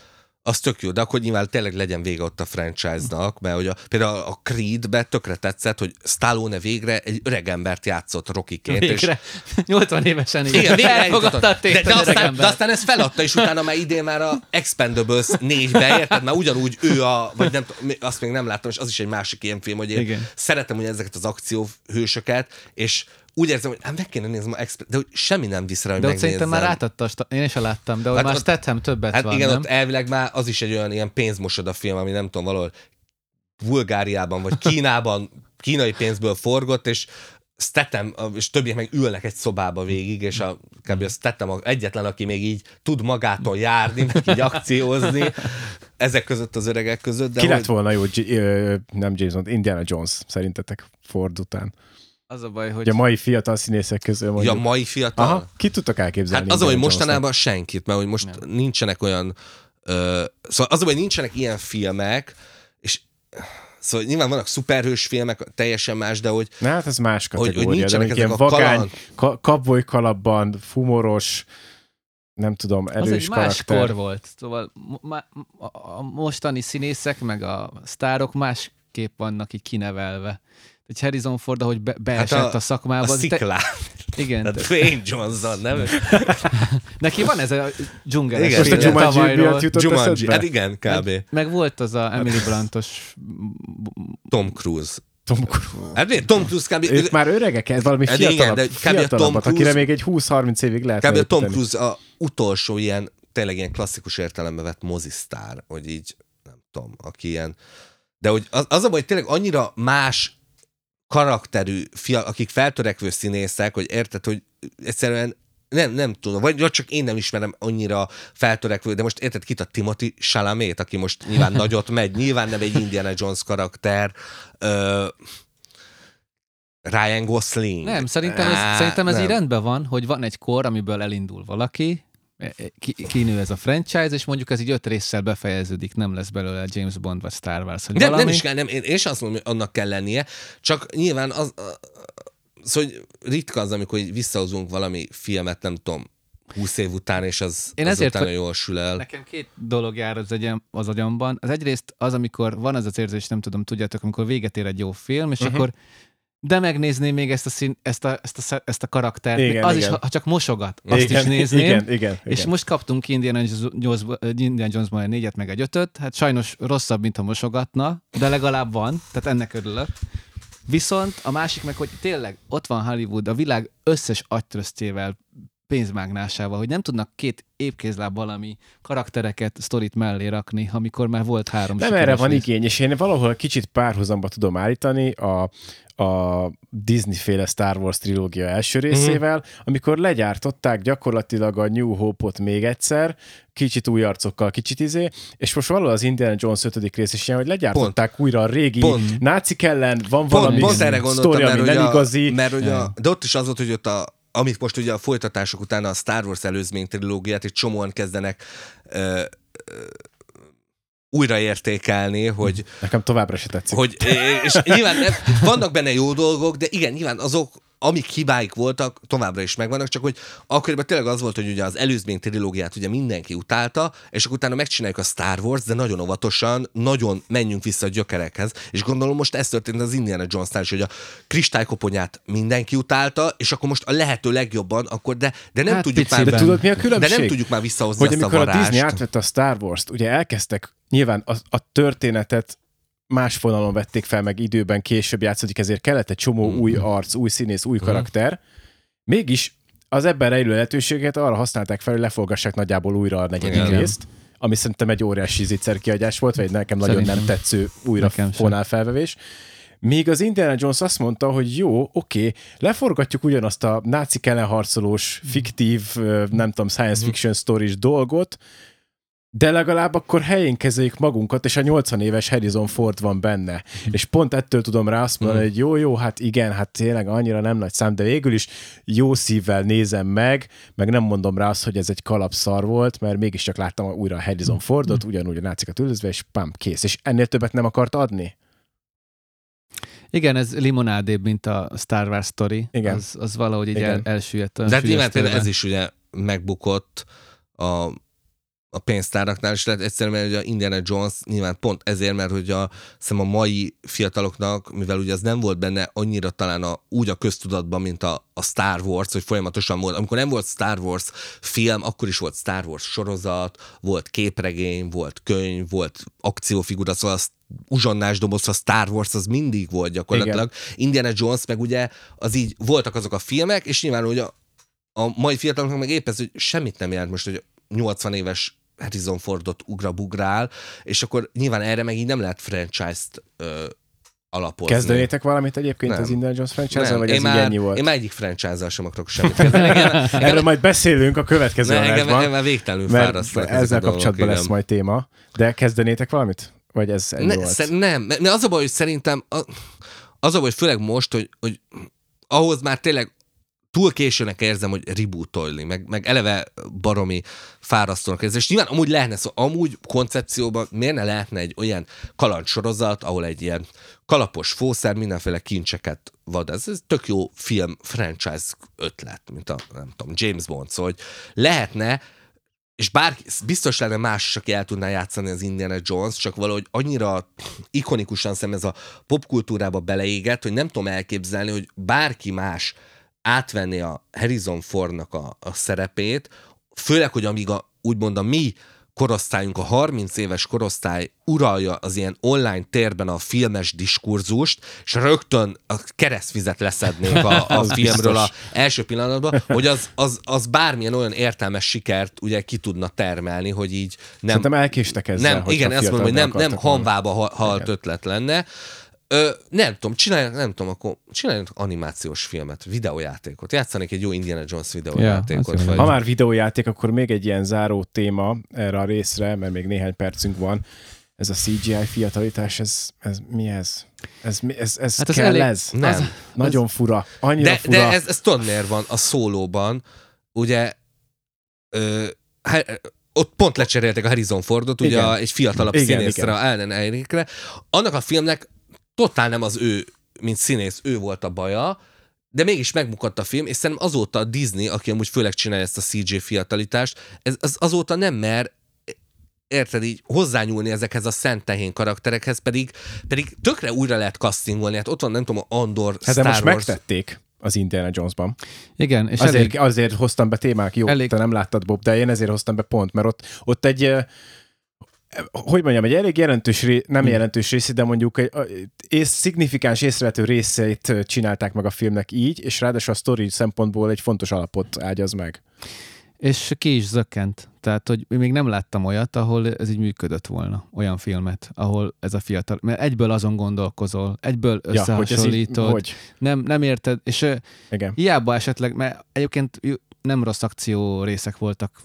Speaker 2: az tök jó, de akkor nyilván tényleg legyen vége ott a franchise-nak, mert hogy a, például a Creed-be tökre tetszett, hogy Stallone végre egy öreg embert játszott Rocky-ként. És,
Speaker 3: Végre. 80 évesen igen.
Speaker 2: igen, végre
Speaker 3: elfogadta a
Speaker 2: de, de, aztán, de aztán ezt feladta, és utána már idén már a Expendables 4-be, érted? Már ugyanúgy ő a, vagy nem azt még nem láttam, és az is egy másik ilyen film, hogy én
Speaker 3: Igen.
Speaker 2: szeretem ugye ezeket az akcióhősöket, és úgy érzem, hogy hát meg kéne nézni a Exp- de hogy semmi nem visz rá, hogy
Speaker 3: De ott szerintem már
Speaker 2: megnézzem.
Speaker 3: átadta, a én is láttam, de ott
Speaker 2: Hát
Speaker 3: már
Speaker 2: ott-
Speaker 3: Statham többet
Speaker 2: Hát
Speaker 3: van,
Speaker 2: igen,
Speaker 3: nem?
Speaker 2: ott elvileg már az is egy olyan ilyen pénzmosoda film, ami nem tudom, valahol Bulgáriában vagy Kínában kínai pénzből forgott, és Statham, és többiek meg ülnek egy szobába végig, és a, kb. a Statham a egyetlen, aki még így tud magától járni, meg így akciózni, ezek között az öregek között. De
Speaker 1: Ki
Speaker 2: hogy-
Speaker 1: lett volna jó, nem James Bond, Indiana Jones, szerintetek Ford után?
Speaker 3: Az a baj, hogy
Speaker 1: Hogy a mai fiatal színészek közül
Speaker 2: Ja,
Speaker 1: mondjuk.
Speaker 2: mai fiatal.
Speaker 1: Aha, ki tudtak elképzelni?
Speaker 2: Hát az, hogy
Speaker 1: Indiana Jones-nak?
Speaker 2: mostanában senkit, mert hogy most
Speaker 3: Nem.
Speaker 2: nincsenek olyan... Ö, szóval az, hogy nincsenek ilyen filmek, és szóval nyilván vannak szuperhős filmek, teljesen más, de hogy
Speaker 1: Na, hát ez más
Speaker 2: Hogy- hogy
Speaker 1: kategória, de
Speaker 2: nincsenek
Speaker 1: mondjuk ilyen
Speaker 2: ezek a
Speaker 1: vagány,
Speaker 2: kaland-
Speaker 1: ka- kabboly kalapban, fumoros, nem tudom,
Speaker 3: az
Speaker 1: erős
Speaker 3: egy más
Speaker 1: karakter.
Speaker 3: kor volt. Szóval a, a mostani színészek, meg a sztárok másképp vannak így kinevelve. Egy Harrison Ford, ahogy be, beesett
Speaker 2: Hát
Speaker 3: hát
Speaker 2: a-
Speaker 3: a, szakmába.
Speaker 2: a
Speaker 3: az te- igen,
Speaker 2: Tehát
Speaker 3: te-
Speaker 2: Dwayne Johnson, nem? [LAUGHS]
Speaker 3: neki van ez a dzsungeles
Speaker 2: Igen,
Speaker 1: Most a
Speaker 2: igen.
Speaker 1: Jumanji miatt jutott
Speaker 2: Jumanji. Hát igen, kb.
Speaker 3: Meg volt az a Emily Blantos
Speaker 2: Tom Cruise.
Speaker 1: Tom Cruise.
Speaker 2: Hát? Tom Cruise kb.
Speaker 1: Ők már öregek, ez valami
Speaker 2: Hát igen,
Speaker 1: fiatalabb,
Speaker 2: de kb. a
Speaker 1: fiatalabbat,
Speaker 2: Tom
Speaker 1: akire
Speaker 2: Cruise-
Speaker 1: még egy 20-30 évig lehet
Speaker 2: Kb. a Tom. Cruise a utolsó ilyen, tényleg ilyen klasszikus értelembe vett mozisztár, hogy így, nem tudom, aki ilyen, de hogy az, az a baj, hogy tényleg annyira más karakterű fia, akik feltörekvő színészek, hogy érted, hogy egyszerűen nem, nem tudom, vagy csak én nem ismerem annyira feltörekvő, de most érted, kit a Timothy Chalamet, aki most nyilván [LAUGHS] nagyot megy, nyilván nem egy Indiana Jones karakter, ö, Ryan Gosling.
Speaker 3: Nem, szerintem ez,
Speaker 2: Á,
Speaker 3: szerintem ez
Speaker 2: nem.
Speaker 3: így rendben van, hogy van egy kor, amiből elindul valaki, ki, kinő ez a franchise, és mondjuk ez így öt résszel befejeződik, nem lesz belőle James Bond vagy Star Wars, vagy
Speaker 2: Nem,
Speaker 3: valami.
Speaker 2: nem is kell, nem, én, én sem azt mondom, hogy annak kell lennie, csak nyilván az, a, a- szóval hogy ritka az, amikor visszahozunk valami filmet, nem tudom, 20 év után, és az,
Speaker 3: Én
Speaker 2: az
Speaker 3: ezért
Speaker 2: utána jól sül el.
Speaker 3: Nekem két dolog jár az, agyam, az agyamban. Az egyrészt az, amikor van az az érzés, nem tudom, tudjátok, amikor véget ér egy jó film, és uh-huh. akkor de megnézném még ezt a, szín, ezt a, ezt a, ezt a karaktert.
Speaker 1: Igen,
Speaker 3: az is,
Speaker 1: igen.
Speaker 3: ha ha csak mosogat, azt
Speaker 1: igen,
Speaker 3: is nézném.
Speaker 1: Igen, igen,
Speaker 3: És
Speaker 1: igen.
Speaker 3: most kaptunk Indiana Jones, Indiana Jonesban egy négyet, meg egy ötöt. Hát sajnos rosszabb, mint ha mosogatna, de legalább van, tehát ennek örülök. Viszont a másik meg, hogy tényleg ott van Hollywood a világ összes agytröztjével pénzmágnásával, hogy nem tudnak két épkézláb valami karaktereket, sztorit mellé rakni, amikor már volt három
Speaker 1: Nem erre van
Speaker 3: rész.
Speaker 1: igény, és én valahol kicsit párhuzamba tudom állítani a, a Disney-féle Star Wars trilógia első részével, amikor legyártották gyakorlatilag a New Hope-ot még egyszer, kicsit új arcokkal, kicsit izé, és most valahol az Indiana Jones 5. rész is ilyen, hogy legyártották pont. újra a régi
Speaker 2: Pont.
Speaker 1: nácik ellen, van
Speaker 2: Pont,
Speaker 1: valami
Speaker 2: pont erre
Speaker 1: sztori,
Speaker 2: mert,
Speaker 1: ami nem
Speaker 2: a,
Speaker 1: igazi.
Speaker 2: mert hogy a, de ott is az volt, hogy ott a, amit most ugye a folytatások után a Star Wars előzmény trilógiát egy csomóan kezdenek ö, ö, újraértékelni, hogy,
Speaker 1: Nekem továbbra se tetszik.
Speaker 2: hogy és nyilván vannak benne jó dolgok, de igen, nyilván azok, amik hibáik voltak, továbbra is megvannak, csak hogy akkoriban tényleg az volt, hogy ugye az előzmény trilógiát ugye mindenki utálta, és akkor utána megcsináljuk a Star Wars, de nagyon óvatosan, nagyon menjünk vissza a gyökerekhez, és gondolom most ez történt az Indiana Jones-nál is, hogy a kristálykoponyát mindenki utálta, és akkor most a lehető legjobban, akkor, de, de nem
Speaker 3: Hát
Speaker 2: tudjuk
Speaker 3: piciben.
Speaker 2: már,
Speaker 1: De tudod, mi a
Speaker 2: de
Speaker 1: különbség?
Speaker 2: nem tudjuk már visszahozni
Speaker 1: hogy
Speaker 2: azt
Speaker 1: amikor
Speaker 2: a
Speaker 1: a. Disney átvette a Star Wars-t, ugye elkezdtek, nyilván a, a történetet más vonalon vették fel, meg időben később játszódik, ezért kellett egy csomó
Speaker 2: Mhm.
Speaker 1: új arc, új színész, új karakter. Mégis az ebben rejlő lehetőséget arra használták fel, hogy leforgassák nagyjából újra a negyedik
Speaker 2: Igen.
Speaker 1: részt, ami szerintem egy óriási zicser kiadás volt, vagy nekem nagyon nem
Speaker 3: Szerintem.
Speaker 1: tetsző újra
Speaker 3: Nekem sem.
Speaker 1: fonálfelvevés. Míg az Indiana Jones azt mondta, hogy jó, oké, leforgatjuk ugyanazt a nácik ellenharcolós, fiktív, nem tudom, science fiction stories dolgot, de legalább akkor helyén kezeljük magunkat, és a 80 éves Harrison Ford van benne. És pont ettől tudom rá azt mondani, hogy jó, jó, hát igen, hát tényleg annyira nem nagy szám, de végül is jó szívvel nézem meg, meg nem mondom rá azt, hogy ez egy kalapszar volt, mert mégiscsak láttam újra a Harrison Fordot, ugyanúgy a nácikat üldözve, és pam, kész. És ennél többet nem akart adni?
Speaker 3: Igen, ez limonádébb, mint a Star Wars story.
Speaker 1: Igen.
Speaker 3: Az, az valahogy így el,
Speaker 1: Igen.
Speaker 3: elsüllyedt. olyan
Speaker 2: De hát nyilván
Speaker 3: sülyeztőben.
Speaker 2: például ez is ugye megbukott a, a pénztáraknál, és lehet egyszerűen, mert ugye a Indiana Jones nyilván pont ezért, mert hogy a, a mai fiataloknak, mivel ugye az nem volt benne annyira talán a, úgy a köztudatban, mint a, a Star Wars, hogy folyamatosan volt. Amikor nem volt Star Wars film, akkor is volt Star Wars sorozat, volt képregény, volt könyv, volt akciófigura, szóval az uzsonnás doboz, a Star Wars az mindig volt gyakorlatilag. Igen. Indiana Jones meg ugye az így voltak azok a filmek, és nyilván ugye a, a mai fiataloknak meg épp ez, hogy semmit nem jelent most, hogy 80 éves Harrison Fordot ugrabugrál, és akkor nyilván erre meg így nem lehet franchise-t ö, alapozni.
Speaker 1: Kezdenétek valamit egyébként
Speaker 2: Nem.
Speaker 1: az Indiana Jones franchise vagy
Speaker 2: én
Speaker 1: ez így
Speaker 2: már,
Speaker 1: ennyi volt?
Speaker 2: Én már egyik franchise-zal sem akarok semmit. [LAUGHS] Engem,
Speaker 1: Erről majd beszélünk a következő
Speaker 2: engem, engem, engem már végtelenül fárasztanak
Speaker 1: ezzel
Speaker 2: dolgok,
Speaker 1: kapcsolatban lesz majd téma. De kezdenétek valamit? Vagy ez ennyi
Speaker 2: Ne,
Speaker 1: volt?
Speaker 2: szer- nem, mert az a baj, hogy szerintem az a baj, hogy főleg most, hogy, hogy ahhoz már tényleg túl későnek érzem, hogy rebootolni, meg, meg eleve baromi fárasztónak érzem. És nyilván amúgy lehetne, szóval amúgy koncepcióban miért ne lehetne egy olyan kalandsorozat, ahol egy ilyen kalapos fószer mindenféle kincseket vad. Ez, ez tök jó film, franchise ötlet, mint a, nem tudom, James Bond. Szóval, hogy lehetne és bár biztos lenne más is, aki el tudná játszani az Indiana Jones, csak valahogy annyira ikonikusan szem ez a popkultúrába beleégett, hogy nem tudom elképzelni, hogy bárki más átvenni a Harrison Fordnak a, a szerepét, főleg, hogy amíg a, úgymond a mi korosztályunk, a 30 éves korosztály uralja az ilyen online térben a filmes diskurzust, és rögtön a keresztvizet leszednék a, a [LAUGHS] filmről a
Speaker 1: biztos.
Speaker 2: első pillanatban, hogy az, az, az bármilyen olyan értelmes sikert ugye ki tudna termelni, hogy így nem,
Speaker 1: Szerintem elkéstek ezzel,
Speaker 2: nem, igen, azt mondom, hogy nem, nem hanvába ha- halt ötlet lenne. Ö, nem tudom, csinálják, nem tudom, akkor csinálják animációs filmet, videójátékot. Játszanék egy jó Indiana Jones videójátékot.
Speaker 3: jó.
Speaker 2: vagy...
Speaker 1: Ha már videójáték, akkor még egy ilyen záró téma erre a részre, mert még néhány percünk van. Ez a CGI fiatalitás, ez, ez mi ez? Ez, ez, ez
Speaker 3: Hát ez
Speaker 1: kell
Speaker 3: elég-
Speaker 1: ez?
Speaker 2: Nem.
Speaker 1: Az, nagyon fura. Annyira
Speaker 2: De,
Speaker 1: fura.
Speaker 2: de ez, ez tudod miért van a szólóban, ugye ö, hát, ott pont lecseréltek a Harrison Fordot, ugye
Speaker 1: Igen.
Speaker 2: a, egy fiatalabb
Speaker 1: Igen,
Speaker 2: színészre,
Speaker 1: igen.
Speaker 2: a Ellen Erikre. Annak a filmnek totál nem az ő, mint színész, ő volt a baja, de mégis megmukadt a film, és szerintem azóta a Disney, aki amúgy főleg csinálja ezt a CG fiatalitást, ez, az azóta nem mer érted így hozzányúlni ezekhez a szent tehén karakterekhez, pedig, pedig tökre újra lehet castingolni. Hát ott van, nem tudom, a Andor,
Speaker 1: hát de
Speaker 2: Star
Speaker 1: most
Speaker 2: Wars.
Speaker 1: megtették az Indiana Jonesban.
Speaker 3: Igen, és
Speaker 1: Azért,
Speaker 3: elég,
Speaker 1: azért hoztam be témák, jó,
Speaker 3: elég-
Speaker 1: te nem láttad, Bob, de én ezért hoztam be pont, mert ott, ott egy hogy mondjam, egy elég jelentős, ré, nem jelentős része, de mondjuk egy, és szignifikáns észrevető részeit csinálták meg a filmnek így, és ráadásul a story szempontból egy fontos alapot ágyaz meg.
Speaker 3: És ki is zökkent. Tehát, hogy még nem láttam olyat, ahol ez így működött volna, olyan filmet, ahol ez a fiatal, mert egyből azon gondolkozol, egyből összehasonlítod, ja, hogy, hogy? Nem, nem érted, és Igen. hiába esetleg, mert egyébként nem rossz akció részek voltak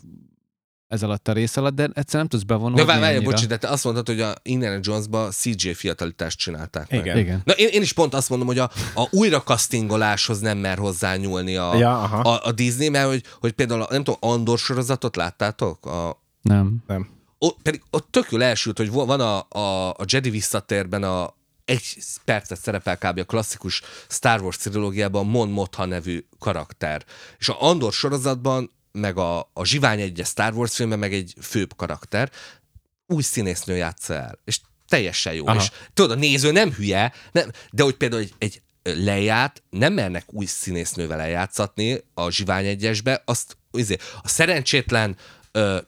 Speaker 3: ez alatt a rész alatt, de egyszerűen nem tudsz bevonulni.
Speaker 2: De várj, bocs, de te azt mondtad, hogy a Indiana Jones-ba CJ fiatalitást csinálták
Speaker 3: Igen. Meg. Igen.
Speaker 2: Na, én, én, is pont azt mondom, hogy a, a újra castingoláshoz nem mer hozzányúlni a, ja, a, a Disney, mert hogy, hogy például, nem tudom, Andor sorozatot láttátok? A,
Speaker 3: nem.
Speaker 1: Nem.
Speaker 2: Ott, pedig ott tök jól elsült, hogy van a, a, a Jedi visszatérben a egy percet szerepel kb. a klasszikus Star Wars trilógiában Mon Motha nevű karakter. És a Andor sorozatban meg a, a Zsivány egy Star Wars filmben meg egy főbb karakter, új színésznő játsza el, és teljesen jó. Aha. És tudod, a néző nem hülye, nem, de hogy például egy, egy leját nem mernek új színésznővel eljátszatni a Zsivány egyesbe, azt izé, a szerencsétlen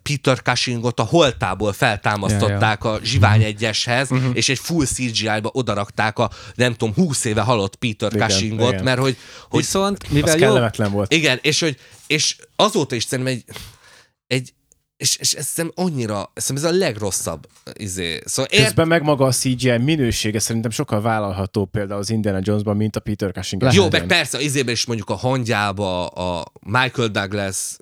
Speaker 2: Peter Cushingot a holtából feltámasztották ja, ja. a Zsivány mhm. egyeshez, uh-huh. és egy full CGI-ba odarakták a nem tudom, 20 éve halott Peter igen, Cushingot, igen. mert hogy, hogy...
Speaker 3: Viszont, mivel
Speaker 1: jó... volt.
Speaker 2: Igen, és, hogy, és azóta is szerintem egy, egy és, és ez szerintem annyira, szerintem ez a legrosszabb izé.
Speaker 1: Szóval ért... Közben meg maga a CGI minősége szerintem sokkal vállalható például az Indiana Jonesban, mint a Peter Cushing.
Speaker 2: Jó, meg persze, az izében is mondjuk a hangyába, a Michael Douglas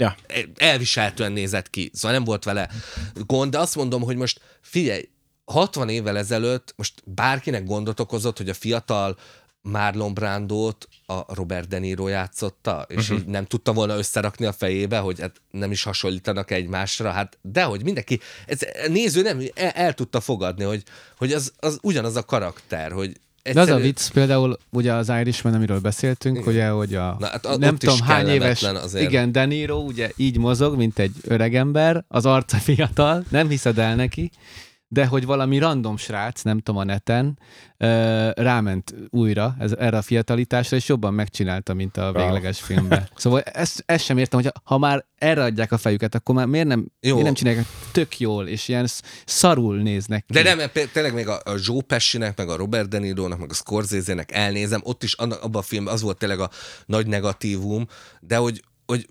Speaker 1: Ja.
Speaker 2: Elviselhetően nézett ki, szóval nem volt vele gond, de azt mondom, hogy most figyelj, 60 évvel ezelőtt most bárkinek gondot okozott, hogy a fiatal Marlon Brandót a Robert De Niro játszotta, és uh-huh. így nem tudta volna összerakni a fejébe, hogy hát nem is hasonlítanak egymásra, hát dehogy mindenki, ez, néző nem el, el tudta fogadni, hogy, hogy az, az ugyanaz a karakter, hogy
Speaker 3: Egyszerű... De az a vicc például, ugye az Irishman, amiről beszéltünk, igen. ugye, hogy a Na, hát nem tudom hány éves, azért. igen, De Niro ugye így mozog, mint egy öregember, az arca fiatal, nem hiszed el neki, de hogy valami random srác, nem tudom a neten, ráment újra ez, erre a fiatalitásra, és jobban megcsinálta, mint a végleges filmben. [LAUGHS] Szóval ezt, ezt sem értem, hogy ha már erre adják a fejüket, akkor már miért nem, Jó. miért nem csinálják tök jól, és ilyen szarul néznek ki.
Speaker 2: De nem, tényleg még a, a Joe Pesci-nek, meg a Robert De Niro-nak, meg a Scorsese-nek elnézem, ott is abban a filmben az volt tényleg a nagy negatívum, de hogy, hogy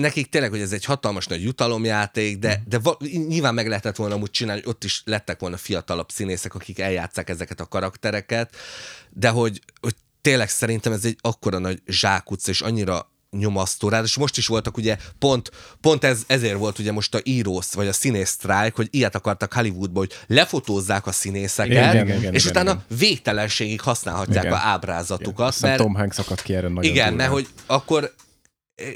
Speaker 2: nekik tényleg, hogy ez egy hatalmas nagy jutalomjáték, de, de va- nyilván meg lehetett volna úgy csinálni, hogy ott is lettek volna fiatalabb színészek, akik eljátszák ezeket a karaktereket, de hogy, hogy tényleg szerintem ez egy akkora nagy zsákutca, és annyira nyomasztó rá, és most is voltak ugye pont, pont ez, ezért volt ugye most a írós, vagy a színész sztrájk, hogy ilyet akartak Hollywoodba, hogy lefotózzák a színészeket, igen, igen, igen, és igen, utána igen. végtelenségig használhatják igen. a ábrázatukat.
Speaker 1: Igen, mert, Tom Hanks akadt ki erre nagyon
Speaker 2: Igen, mert hogy akkor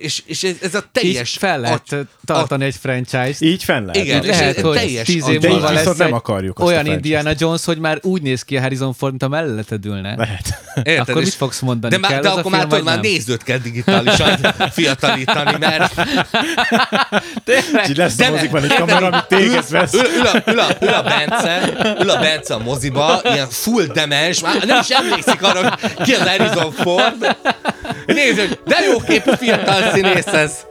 Speaker 2: és, és ez a teljes...
Speaker 3: Így fel lehet a, tartani a, egy franchise-t.
Speaker 1: Így fel lehet.
Speaker 3: Igen, lehet, hogy teljes tíz év múlva lesz nem akarjuk olyan Indiana Jones, hogy már úgy néz ki a Harrison Ford, mint a melletted ülne.
Speaker 1: Lehet.
Speaker 3: Érted, akkor mit fogsz mondani?
Speaker 2: De, kell de akkor már, már nézőt kell digitálisan [LAUGHS] fiatalítani, mert...
Speaker 1: Tényleg. lesz a mozikban egy kamera, amit téged vesz. Ül,
Speaker 2: ül, a, ül, a, ül, a Bence, ül a Bence a moziba, ilyen full demens, már nem is emlékszik arra, ki az Harrison Ford. Nézd, de jó képű fiatal színész ez.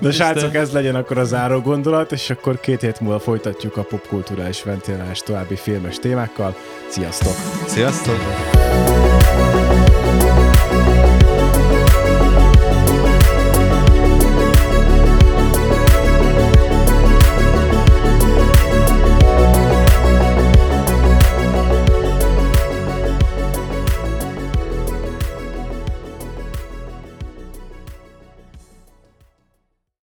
Speaker 1: Na srácok, ez legyen akkor a záró gondolat, és akkor két hét múlva folytatjuk a popkulturális ventilálás további filmes témákkal. Sziasztok!
Speaker 2: Sziasztok!